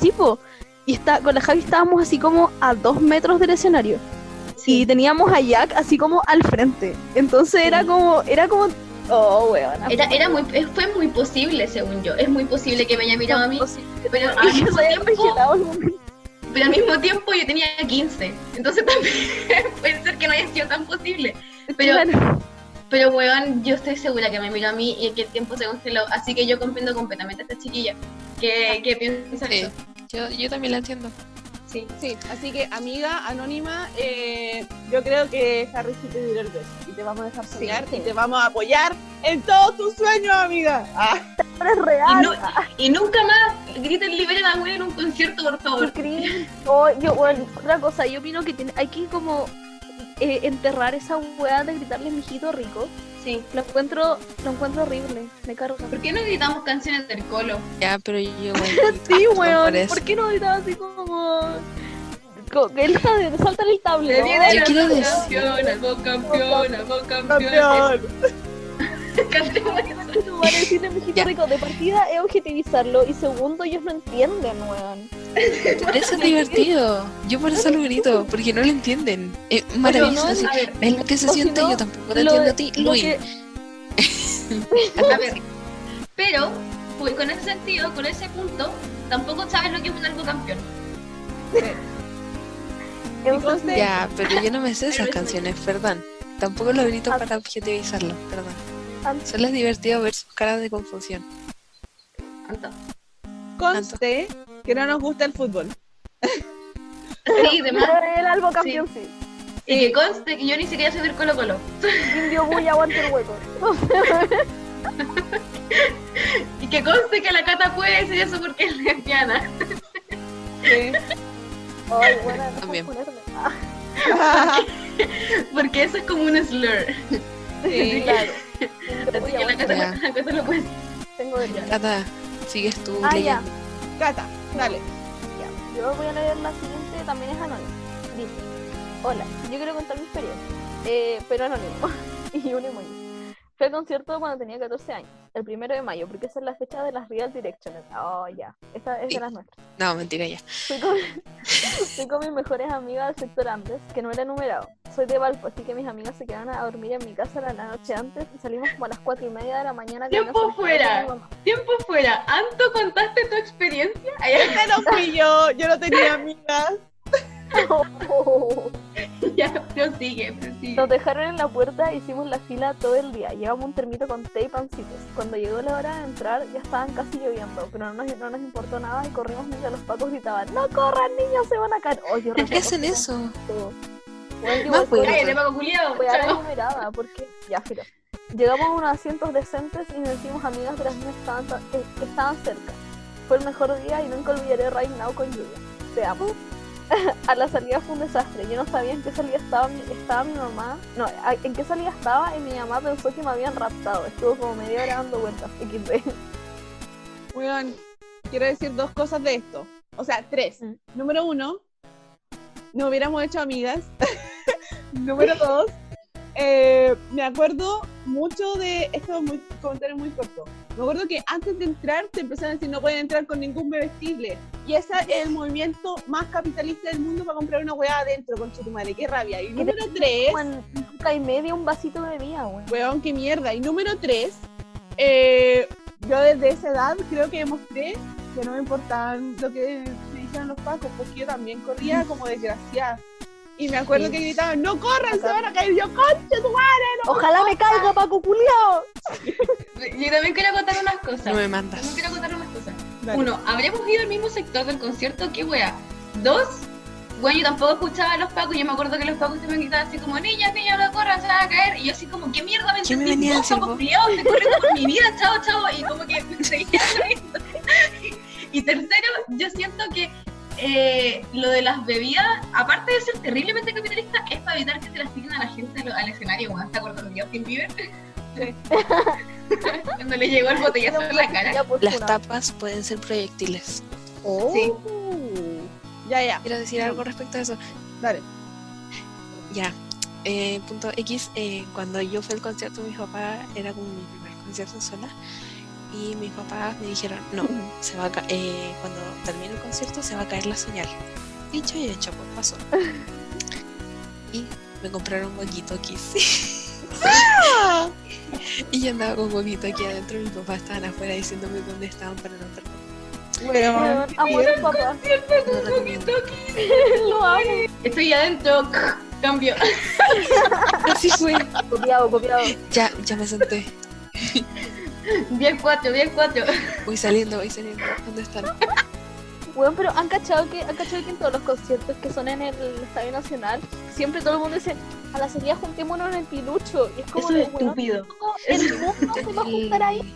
tipo, y está, con la Javi estábamos así como a dos metros del escenario. Y teníamos a Jack así como al frente. Entonces era Sí. como, era como, oh, weón. Era, era muy, fue muy posible, según yo. Es muy posible que me haya mirado a mí, pero al yo mismo tiempo, pero al mismo tiempo yo tenía 15. Entonces también puede ser que no haya sido tan posible. Pero, Claro. pero weón, yo estoy segura que me miró a mí y que el tiempo se congeló. Así que yo comprendo completamente a esta chiquilla que, que piensa Sí. eso. Yo, yo también la entiendo. Sí. Sí, así que amiga anónima, eh, yo creo que Harry sí te dio el beso y te vamos a dejar soñar sí. y te vamos a apoyar en todos tus sueños, amiga. Ah, Ahora es Y, real. y nunca más griten liberen a en un concierto, por favor. Oh, yo, bueno, otra cosa, yo opino que tiene, hay que como eh, enterrar esa weá de gritarle mijito rico. Sí. Lo encuentro, lo encuentro horrible, me carga. ¿Por qué no gritamos canciones del colo? Ya, pero yo. Sí, por weón, eso. ¿por qué no gritaba así como... él está de- salta en el tablero? Yo quiero decir- campeona, campeona, campeona. Ya. rico de partida es objetivizarlo y segundo ellos no entienden, weón. Por eso es divertido. Yo por eso lo grito, porque no lo entienden. Es maravilloso. no, así. a ver, Es lo que se si siente, no, yo tampoco te lo- entiendo a ti. lo Luis. que- A ver, pero pues, con ese sentido, con ese punto, tampoco sabes lo que es un algo campeón. Entonces, Ya, pero yo no me sé esas canciones, perdón. Tampoco lo grito Ah. para objetivizarlo, perdón. An- Solo es divertido ver sus caras de confusión. Anto. Conste que no nos gusta el fútbol. Sí, demás. pero el algo campeón sí. Y que conste que yo ni siquiera soy del Colo Colo. Indio Bull aguante el hueco. Y que conste que la Cata puede decir eso porque es lesbiana. Sí. Ay, buena, no También. Ah, Porque eso es como un slur. Sí. claro. Así que la aguante Cata, Ya. la Cata lo puede decir. Tengo de Cata, sigues tú Ah, ya. Cata, dale. Ya, Yo voy a leer la siguiente, también es anónimo. Dice, hola, yo quiero contar mi experiencia, eh, pero anónimo. y un emoji. Fui al concierto cuando tenía 14 años, el primero de mayo, porque esa es la fecha de las Real Directioners. Oh, ya, esta es de las nuestras. No, mentira ya. Fui con, fui con mis mejores amigas del sector Andes, que no era numerado. Soy de Valpo, así que mis amigas se quedaron a dormir en mi casa la, noche antes y salimos como a las 4 y media de la mañana. Tiempo fuera. Tiempo fuera. Anto, ¿contaste tu experiencia? Ay, Esta no fui yo, yo no tenía amigas. ya, prosigue, prosigue. Nos dejaron en la puerta e hicimos la fila todo el día. Llevamos un termito con tape pancitos. Cuando llegó la hora de entrar, ya estaban casi lloviendo, pero no nos, no nos importó nada y corrimos mientras los pacos gritaban: ¡No corran, niños! ¡Se van a caer! Oh, ¿Por qué hacen eso? todo. Bueno, yo Más pues, Cállate, Paco fue numerada, porque ya, filo. Llegamos a unos asientos decentes y nos hicimos amigas de las niñas que estaban, ta- que estaban cerca. Fue el mejor día y nunca olvidaré Right Now con lluvia. Te amo. a la salida fue un desastre. Yo no sabía en qué salida estaba mi, estaba mi mamá. No, a- en qué salida estaba y mi mamá pensó que me habían raptado. Estuvo como media hora dando vueltas. XD. Weón, quiero decir dos cosas de esto. O sea, tres. Mm. Número uno, no hubiéramos hecho amigas. Número dos, eh, me acuerdo mucho de. Esto es muy comentario muy corto. Me acuerdo que antes de entrar te empezaron a decir no pueden entrar con ningún bebestible. Y ese es el movimiento más capitalista del mundo para comprar una weá adentro, con madre. Qué rabia. Y número tres. Nunca y media un vasito de bebida, weón. Weón, qué mierda. Y número tres, eh, yo desde esa edad creo que demostré que no me importaban lo que me dijeron los pacos, porque yo también corría como desgraciada. Y me acuerdo Sí. que gritaban, no corran, se van a caer. Y yo, concha tu madre, no. Ojalá me caiga, Paco Culiao. Yo también quiero contar unas cosas. No me También mandas. quiero contar unas cosas. Dale. Uno, ¿habremos ido al mismo sector del concierto? ¿Qué wea? Dos, bueno, yo tampoco escuchaba a los pacos. Yo me acuerdo que los pacos se me gritaban así como, niñas, niñas, no corran, se van a caer. Y yo así como, ¿qué mierda me ¿Quién me entendí? estoy corriendo por mi vida, chao, chao. Y como que seguía. Y tercero, yo siento que eh, lo de las bebidas, aparte de ser terriblemente capitalista, es para evitar que se las tiren a la gente al, al escenario. Weón, ¿te acuerdas de Justin Bieber? Sí. Cuando le llegó el botellazo en la cara. Las tapas pueden ser proyectiles. Oh. Sí. Ya, ya, Quiero decir algo respecto a eso. dale. Ya. Eh, punto X, eh, cuando yo fui al concierto de mi papá, era como mi primer concierto sola. Y mis papás me dijeron, no, se va a eh, cuando termine el concierto se va a caer la señal. Dicho y hecho, pues pasó. Y me compraron walkie-talkies. y yo andaba con walkie-talkie adentro y mis papás estaban afuera diciéndome dónde estaban para no perder. Bueno, Weón, amo a los papás. No lo recomiendo. Lo amo. Estoy adentro, cambio. Así fue. Copiado, copiado. Ya, ya me senté. 10-4, 10-4. Voy saliendo, voy saliendo. ¿Dónde están? Bueno, pero han cachado que han cachado que en todos los conciertos que son en el Estadio Nacional, siempre todo el mundo dice, a la salida juntémonos en el pilucho. Y es como Eso de, es estúpido. todo el mundo se va a juntar ahí.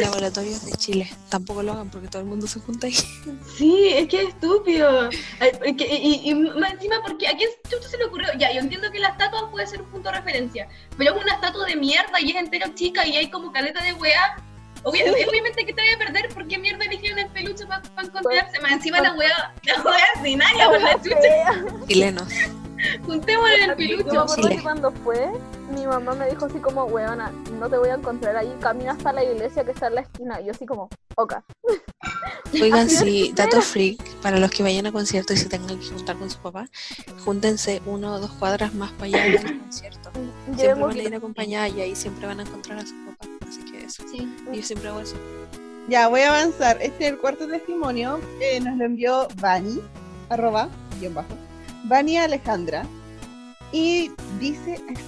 Laboratorios de Chile. Tampoco lo hagan porque todo el mundo se junta ahí. Sí, es que es estúpido. Ay, es que- Y, y más encima, porque a quién chucha se le ocurrió. Ya, yo entiendo que la estatua puede ser un punto de referencia, pero es una estatua de mierda y es entero chica y hay como caleta de weá. Obviamente, obviamente que te voy a perder porque mierda eligieron el peluche para encontrarse. Más encima la weá, la weá ordinaria por la chucha. Chilenos. Juntémosle el Yo me peluche. acuerdo Chile. que cuando fue, Mi mamá me dijo así como, weona, no te voy a encontrar ahí, camina hasta la iglesia que está en la esquina. Y yo así como, oca. Oigan, sí, dato freak, para los que vayan a concierto y se tengan que juntar con su papá, júntense uno o dos cuadras más para allá del concierto. Siempre Llevemos van a ir acompañada y ahí siempre van a encontrar a su papá. Así que eso. Sí. Yo siempre hago eso. Ya, voy a avanzar. Este es el cuarto testimonio. eh, nos lo envió Vani, arroba, guion bajo. Vani Alejandra. Y dice así.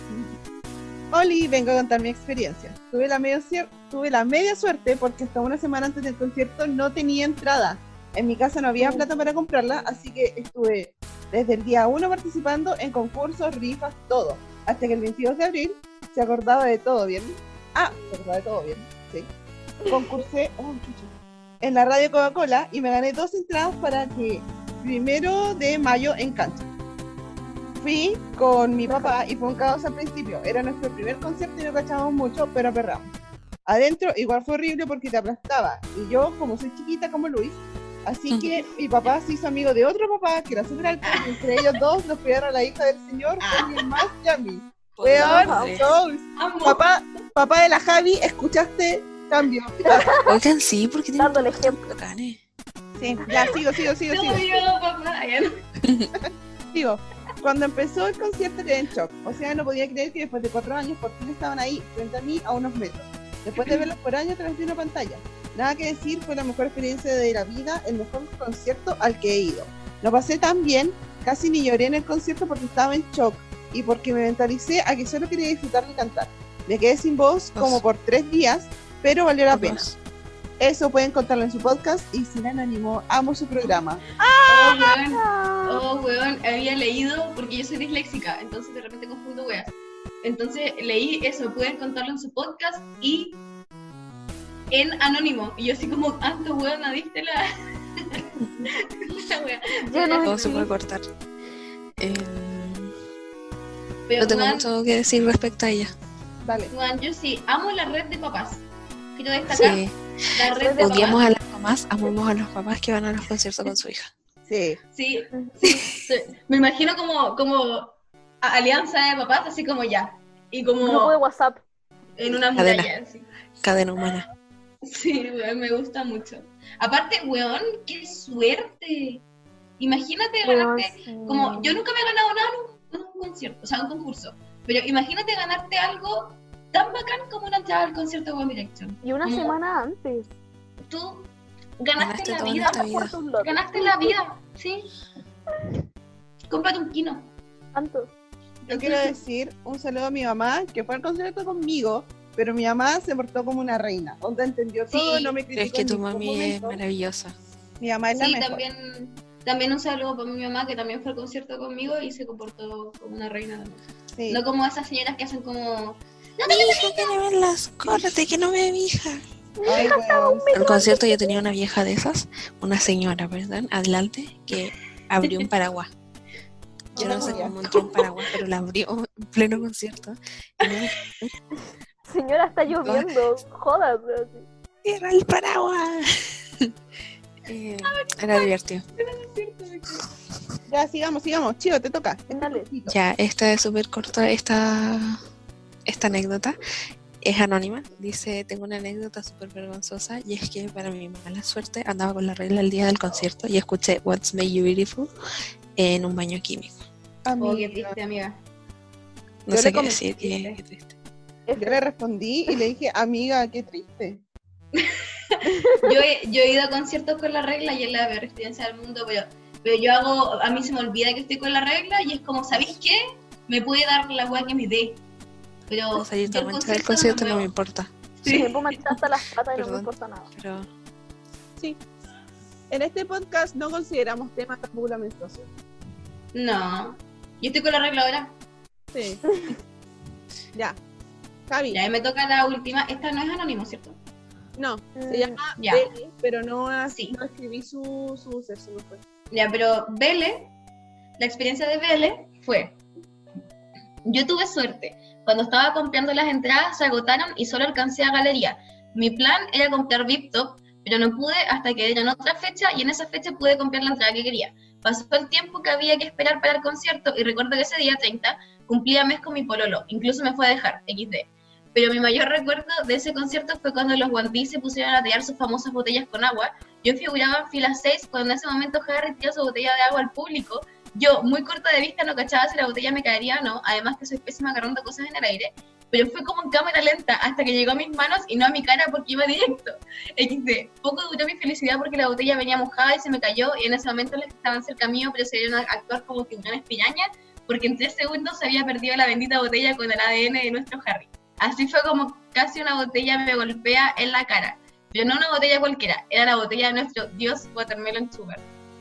Oli, vengo a contar mi experiencia. Tuve la, medio tuve la media suerte porque hasta una semana antes del concierto no tenía entrada. En mi casa no había plata para comprarla, así que estuve desde el día 1 participando en concursos, rifas, todo. Hasta que el 22 de abril se acordaba de todo, ¿bien? Ah, se acordaba de todo, ¿bien? Sí concursé oh, en la radio Coca-Cola y me gané dos entradas para que primero de mayo en cancha. Fui con mi papá y fue un caos al principio. Era nuestro primer concierto y no cachábamos mucho, pero aperramos. Adentro igual fue horrible porque te aplastaba. Y yo, como soy chiquita como Luis, así que mi papá se hizo amigo de otro papá que era súper alto y entre ellos dos nos cuidaron a la hija del señor, alguien más y a mí. Weón. Papá, papá de la Javi, escuchaste cambio. Oigan, sí, porque tienen Dando el ejemplo. bacanes. Sí, ya, sigo, sigo, sigo, No, sigo. Sigo. Cuando empezó el concierto quedé en shock. O sea, no podía creer que después de cuatro años por fin estaban ahí, frente a mí, a unos metros. Después de verlos por años de una pantalla. Nada que decir, fue la mejor experiencia de la vida, el mejor concierto al que he ido. Lo pasé tan bien, casi ni lloré en el concierto porque estaba en shock y porque me mentalicé a que solo quería disfrutar y cantar. Me quedé sin voz como por tres días, pero valió la pena. Eso pueden contarlo en su podcast y sin anónimo, amo su programa. Oh, weón. Ah, Oh, weón, había leído, porque yo soy disléxica, entonces de repente confundo weas. Entonces leí eso, pueden contarlo en su podcast y en anónimo. Y yo así como, ah, tu weón, ¿diste la, la wea? yo no Todo se puede cortar. Eh, Pero, no tengo mucho que decir respecto a ella. Dale. weón, yo sí, amo la red de papás. Quiero destacar Sí, la red de odiamos a las mamás, amamos a los papás que van a los conciertos con su hija. Sí. Sí, sí, sí. Me imagino como, como alianza de papás, así como ya. Y como grupo de WhatsApp. en una Cadena. muralla, así. Cadena humana. Sí, weón, me gusta mucho. Aparte, weón, qué suerte. Imagínate ganarte, Weón, como sí. yo nunca me he ganado nada en un, en un concierto, o sea, un concurso. Pero imagínate ganarte algo tan bacán como una entrada al concierto de One Direction. Y una Como semana antes. Tú ganaste, Ganaste la vida, ganaste la vida, sí. Cómprate un kino. Tanto. Yo quiero decir un saludo a mi mamá, que fue al concierto conmigo, pero mi mamá se portó como una reina. Onda entendió todo, no me criticó es que tu mami es maravillosa. Mi mamá es la Sí, mejor. también, también un saludo para mi mamá que también fue al concierto conmigo y se comportó como una reina. Sí. No como esas señoras que hacen como hija quiere verlas, córrete que no ve mi hija. Ay, weón. En el concierto yo tenía una vieja de esas, una señora, ¿verdad? Adelante, que abrió un paraguas. Yo no sé cómo entró un paraguas, pero la abrió en pleno concierto. Señora, está lloviendo. Jodas. ¡Cierra el paraguas! Eh, era divertido. Ya, sigamos, sigamos. Chivo, te toca. Dale. Ya, esta es súper corta, esta, esta anécdota. Es anónima. Dice, tengo una anécdota súper vergonzosa y es que para mi mala suerte andaba con la regla el día del concierto y escuché What's Made You Beautiful en un baño químico. Oh, qué Amiga. triste, amiga. No Yo sé qué decir, qué, qué triste. Yo le respondí y le dije, amiga, qué triste. Yo he, yo he ido a conciertos con la regla y es la peor experiencia del mundo, pero, pero yo hago, a mí se me olvida que estoy con la regla y es como, ¿sabéis qué? Me puede dar la weá que me dé. Pero salir yo el del concierto, no me importa. Sí. Tiempo me hasta las patas y no me importa nada. Pero Sí. En este podcast no consideramos temas tampoco la menstruación. No. Yo estoy con la regla ahora. Sí. ya. Javi. Ya, me toca la última. Esta no es anónimo, ¿cierto? No, se Mm, llama Ya. Beli, pero no, así, Sí. no escribí su, su no fue. Ya, pero Vele, la experiencia de Vele fue, yo tuve suerte. Cuando estaba comprando las entradas se agotaron y solo alcancé a galería. Mi plan era comprar VIP Top, pero no pude hasta que dieron otra fecha y en esa fecha pude comprar la entrada que quería. Pasó el tiempo que había que esperar para el concierto y recuerdo que ese día 30 cumplía mes con mi pololo, incluso me fue a dejar, XD. Pero mi mayor recuerdo de ese concierto fue cuando los One se pusieron a tallar sus famosas botellas con agua. Yo figuraba en fila 6 cuando en ese momento Harry tiró su botella de agua al público. Yo, muy corta de vista, no cachaba si la botella me caería o no, además que soy pésima agarrando cosas en el aire. Pero fue como en cámara lenta hasta que llegó a mis manos y no a mi cara porque iba directo. XD. Poco duró mi felicidad porque la botella venía mojada y se me cayó y en ese momento los que estaban cerca mío procedieron a actuar como que una espiraña porque en tres segundos se había perdido la bendita botella con el ADN de nuestro Harry. Así fue como casi una botella me golpea en la cara. Pero no una botella cualquiera, era la botella de nuestro dios Watermelon Sugar.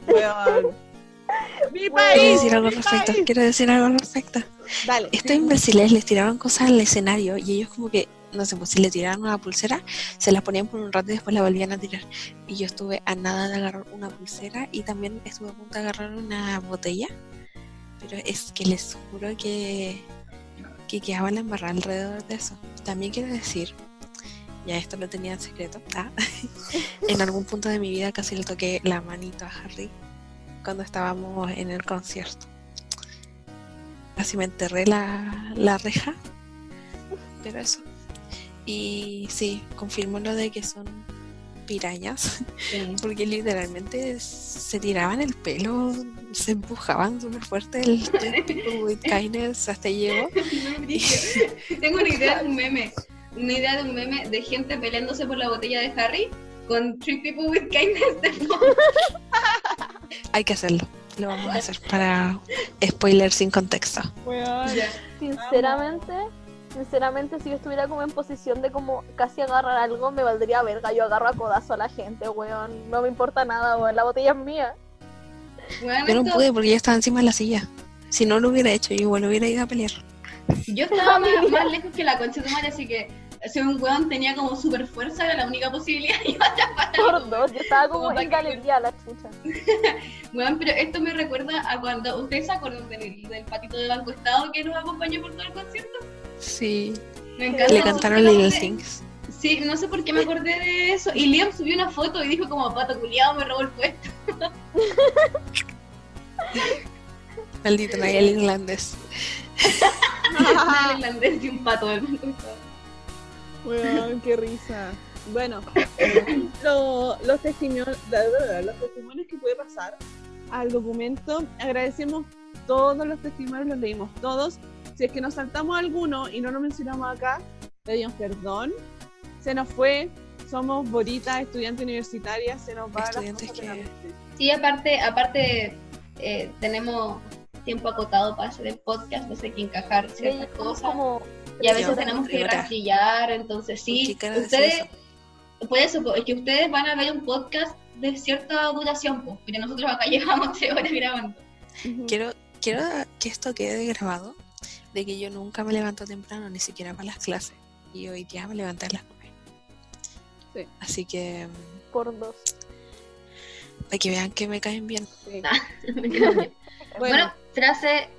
Weón. ¡Mi Quiero país! decir algo al respecto, país. quiero decir algo al respecto. Dale. Estos imbéciles les tiraban cosas al escenario y ellos como que, no sé, pues si le tiraban una pulsera, se las ponían por un rato y después la volvían a tirar. Y yo estuve a nada de agarrar una pulsera y también estuve a punto de agarrar una botella. Pero es que les juro que, que quedaba la embarrada alrededor de eso. También quiero decir, ya esto lo tenía en secreto, ah, en algún punto de mi vida casi le toqué la manito a Harry cuando estábamos en el concierto. Casi me enterré la, la reja, pero eso. Y sí, confirmo lo de que son pirañas, porque literalmente se tiraban el pelo, se empujaban súper fuerte el with kindness hasta llegó. Tengo una idea de un meme. Una idea de un meme de gente peleándose por la botella de Harry con Three People with Kindness de. Hay que hacerlo, lo vamos a hacer para spoiler sin contexto. Sinceramente, sinceramente, si yo estuviera como en posición de como casi agarrar algo, me valdría verga. Yo agarro a codazo a la gente, weón. No me importa nada, weón. La botella es mía. Bueno, Yo no esto- pude porque ya estaba encima de la silla. Si no lo hubiera hecho, yo igual hubiera ido a pelear. Yo estaba más, más lejos que la concha de tu madre, así que si un weón tenía como super fuerza, era la única posibilidad. Iba a Por dos. Yo estaba como Como en para que- galería, la chucha. Weón, pero esto me recuerda a cuando. ¿Ustedes se acuerdan del, del patito de Banco Estado que nos acompañó por todo el concierto? Sí. Me encanta. Le no cantaron Little Things. Sí, no sé por qué me acordé de eso. Y Liam subió una foto y dijo como pato culiado me robó el puesto. Maldito Nayel irlandés. Un irlandés y un pato del Banco Weón, qué risa. Bueno, lo- los, testimonios, los testimonios que puede pasar al documento, agradecemos todos los testimonios, los leímos todos. Si es que nos saltamos alguno y no lo mencionamos acá, pedimos perdón. Se nos fue, somos boritas, estudiantes universitarias, se nos va Estudiantes que-. Sí, aparte, aparte eh, tenemos tiempo acotado para hacer el podcast, no sé qué encajar ciertas es cosas. como Y a veces tenemos que rastrillar, entonces sí, ¿Qué cara de ustedes, por eso, es que ustedes van a ver un podcast de cierta duración, pues, pero nosotros acá llevamos tres horas grabando. Quiero, quiero que esto quede grabado de que yo nunca me levanto temprano, ni siquiera para las clases. Y hoy día me levanté a las nueve. Sí. Así que por dos. para que vean que me caen bien. Sí. Bien. Bueno, bueno, frase,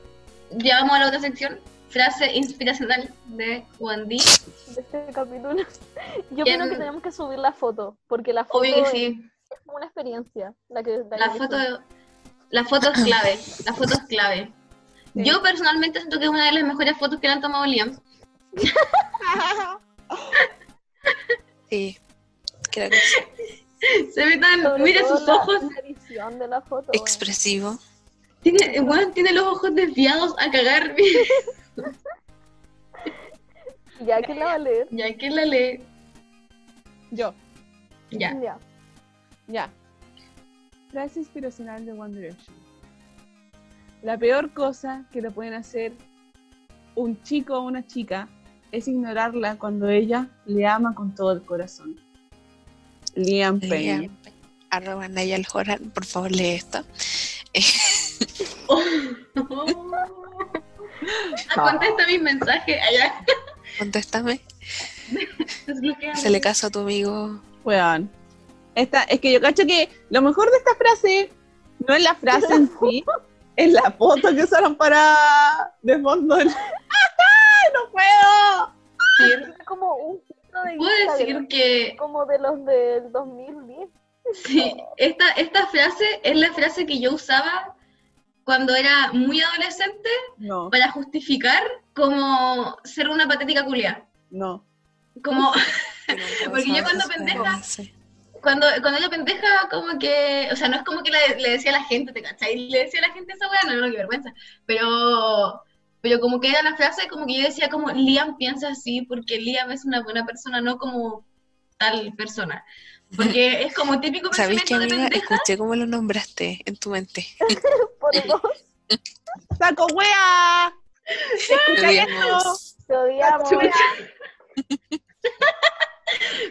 ya vamos a la otra sección, frase inspiracional de Juan D. de este capítulo. Yo ¿Quién- creo que tenemos que subir la foto, porque la foto Obvio que es, sí, es como una experiencia. La, que, la que foto, la foto es clave, la foto es clave. Sí. Yo personalmente siento que es una de las mejores fotos que le han tomado Liam. Sí, creo que sí. Se ve tan, Sobre mira sus la- ojos, La edición de la foto. weón. Expresivo. tiene, weón, tiene los ojos desviados a cagar. Ya que la va a leer. ya que la lee, yo, ya. Ya. ya. Frase inspiracional de One Direction. La peor cosa que le pueden hacer un chico o una chica es ignorarla cuando ella le ama con todo el corazón. Liam Payne. Liam, arroba Nayal Joran, por favor lee esto. Ah, Contesta mi mensaje allá. Contéstame. Se le caso a tu amigo. Weón. Esta, es que yo cacho que lo mejor de esta frase no es la frase en sí, es la foto que usaron para de fondo. ¡Ay, ¡No puedo! Es como un filtro de Puedo decir que como de los del 2010. sí, esta, esta frase es la frase que yo usaba cuando era muy adolescente No, para justificar como ser una patética culia. no. Como Porque yo cuando pendeja- cuando, cuando era pendeja, como que, o sea, no es como que le, le decía a la gente, ¿te cachai? Le decía a la gente esa weá, no, no, qué vergüenza. Pero, pero como que era la frase, como que yo decía como, Liam piensa así porque Liam es una buena persona, no como tal persona. Porque es como típico ¿Sabéis qué, pensamiento de amiga? Escuché cómo lo nombraste en tu mente. Por dos, ¡Saco wea! Te odiamos. Chucha.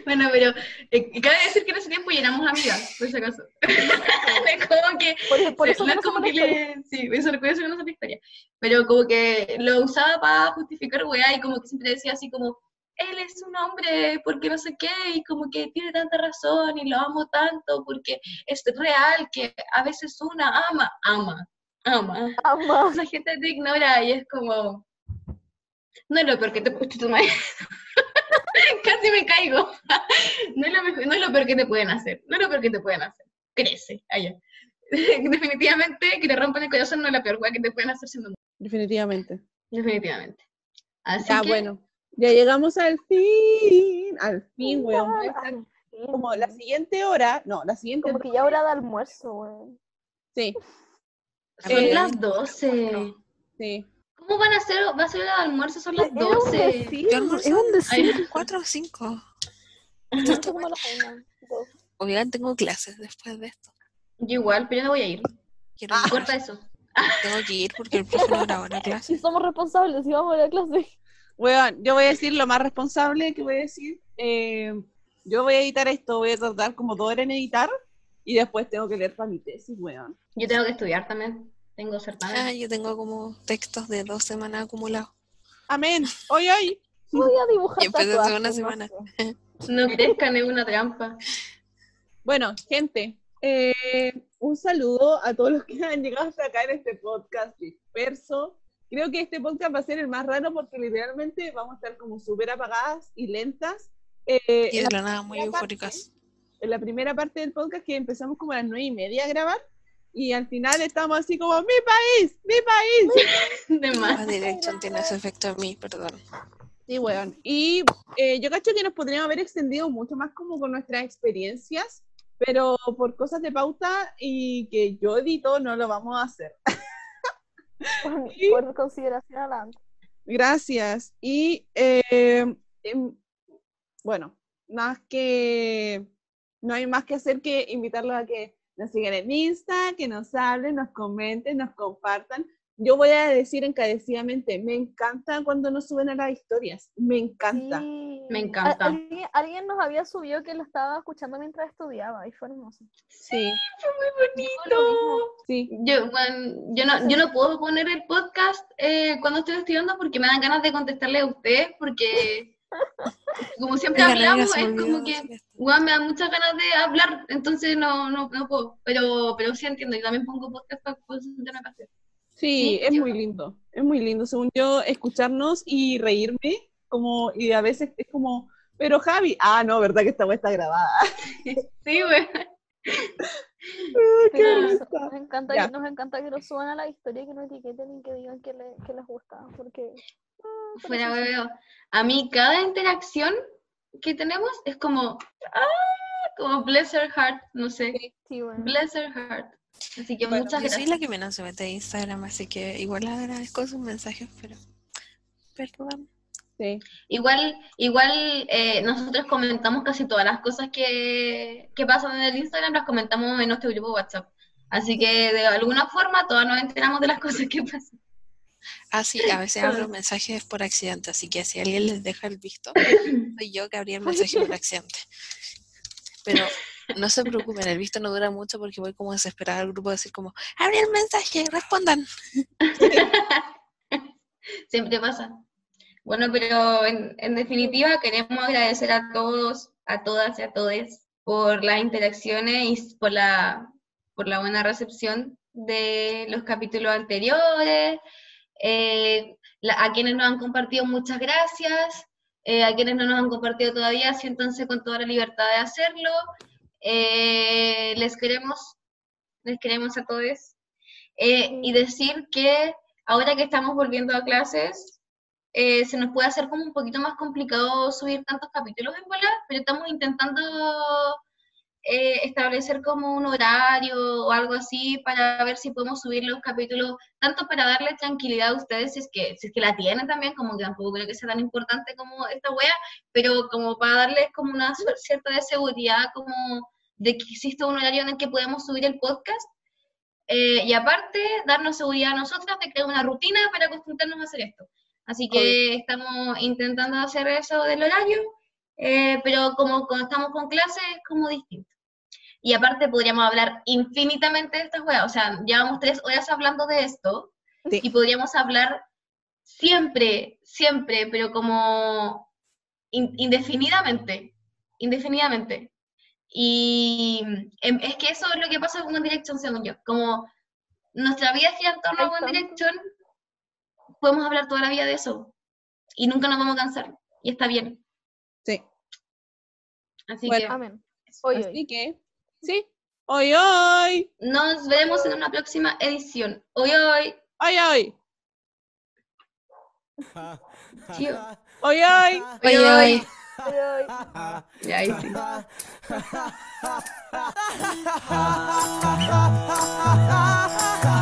Bueno, pero eh, cabe decir que en ese tiempo ya éramos amigas, por si acaso. es como que Por, eso no es no como que le, sí, eso lo eso no es la historia. Pero como que lo usaba para justificar weá y como que siempre decía así como, él es un hombre porque no sé qué y como que tiene tanta razón y lo amo tanto porque es real que a veces una ama, ama, ama. Ama. La gente te ignora y es como, no es lo peor que te puede tu madre. Casi me caigo. no, es lo mejor- no es lo peor que te pueden hacer. No es lo peor que te pueden hacer. Crece. Allá. Definitivamente que te rompan el corazón no es la peor que te pueden hacer siendo. Definitivamente. Definitivamente. Así que, bueno. Ya llegamos al fin. Al fin, weón. Como la siguiente hora. No, la siguiente. Como que ya hora de almuerzo, güey. Sí, son eh, las 12. sí. ¿Cómo van a ser? Va a ser la almuerzo, son las Es un 12. decir, Yo almorcé es un decir. ¿Cuatro o cinco? Como a la una, dos. Oigan, tengo clases después de esto. Yo igual, pero yo no voy a ir. Quiero ir. Corta eso. Tengo que ir porque el profe no grabó la clase. Si somos responsables, si vamos a la clase. Weón, yo voy a decir lo más responsable que voy a decir. Eh, yo voy a editar esto, voy a tardar como dos horas en editar y después tengo que leer para mi tesis, weón. Yo tengo que estudiar también. Tengo certamen. Ah, yo tengo como textos de dos semanas acumulados. Amén. Hoy, hoy. Voy a dibujar Y empecé hace una no semana. No crezcan es una trampa. Bueno, gente, eh, un saludo a todos los que han llegado hasta acá en este podcast disperso. Creo que este podcast va a ser el más raro porque literalmente vamos a estar como súper apagadas y lentas. Eh, Y de la, la nada muy eufóricas. en la primera parte del podcast que empezamos como a las nueve y media a grabar y al final estamos así como, mi país, mi país. De más. La dirección tiene ese efecto en mí, perdón. Sí, weón. Y eh, yo cacho que nos podríamos haber extendido mucho más como con nuestras experiencias, pero por cosas de pauta y que yo edito no lo vamos a hacer. Por, Y- por consideración adelante. Gracias. Y eh, em, bueno, más que no hay más que hacer que invitarlos a que nos sigan en Insta, que nos hablen, nos comenten, nos compartan. Yo voy a decir encarecidamente, me encanta cuando nos suben a las historias, me encanta. Sí. Me encanta. Alguien, alguien nos había subido que lo estaba escuchando mientras estudiaba y fue hermoso. Sí, Lo mismo. sí. Yo, bueno, yo, no, yo no puedo poner el podcast eh, cuando estoy estudiando porque me dan ganas de contestarle a ustedes porque como siempre hablamos, es como que me da muchas ganas de hablar, entonces no, no, no puedo. Pero, pero sí entiendo, yo también pongo podcast para hacer. Sí, Sí, es yo- muy lindo, es muy lindo, según yo, escucharnos y reírme, como, y a veces es como, pero Javi, ah, no, verdad que esta wea está grabada. Sí, güey. Nos, encanta Ya. nos encanta que nos suban a la historia y que nos etiqueten y que digan que, le- que les gusta. Porque. ah, Fuera sí. hueveo. A mí cada interacción que tenemos es como, ah, como bless her heart, no sé, Sí, bueno. bless her heart. Así que Bueno, muchas Yo soy gracias. la que menos se mete a Instagram, así que igual agradezco sus mensajes, pero perdón. Sí, Igual, igual eh, nosotros comentamos casi todas las cosas que, que pasan en el Instagram, las comentamos en nuestro grupo WhatsApp. Así que de alguna forma todas nos enteramos de las cosas que pasan. Ah, sí, a veces abro mensajes por accidente, así que si alguien les deja el visto, soy yo que abrí el mensaje por accidente. Pero no se preocupen, el visto no dura mucho porque voy como desesperada al grupo a decir como, abrí el mensaje, respondan. Siempre pasa. Bueno, pero en, en definitiva queremos agradecer a todos, a todas y a todos por las interacciones y por la, por la buena recepción de los capítulos anteriores. Eh, a quienes nos han compartido, muchas gracias. Eh, a quienes no nos han compartido todavía, siéntanse con toda la libertad de hacerlo. Eh, les queremos, les queremos a todos. Eh, y decir que ahora que estamos volviendo a clases, eh, se nos puede hacer como un poquito más complicado subir tantos capítulos en bola, pero estamos intentando eh, establecer como un horario o algo así para ver si podemos subir los capítulos, tanto para darle tranquilidad a ustedes si es que, si es que la tienen también, como que tampoco creo que sea tan importante como esta wea, pero como para darles como una cierta de seguridad como de que existe un horario en el que podemos subir el podcast. Eh, y aparte, darnos seguridad a nosotras de crear una rutina para acostumbrarnos a hacer esto. Así que estamos intentando hacer eso del horario, eh, pero como cuando estamos con clases es como distinto. Y aparte podríamos hablar infinitamente de estas weas, o sea, llevamos tres horas hablando de esto Sí. y podríamos hablar siempre, siempre, pero como in- indefinidamente, indefinidamente. Y em, es que eso es lo que pasa con One Direction, según yo, como nuestra vida gira en torno a One. Direction, podemos hablar toda la vida de eso y nunca nos vamos a cansar y está bien. Sí. Así Bueno. que Amén. Hoy, hoy. Así que, sí. Hoy, hoy. nos veremos en una próxima edición. Hoy, hoy. Hoy, hoy. Hoy, hoy. Hoy, hoy. Hoy, hoy. Ya, ahí sí.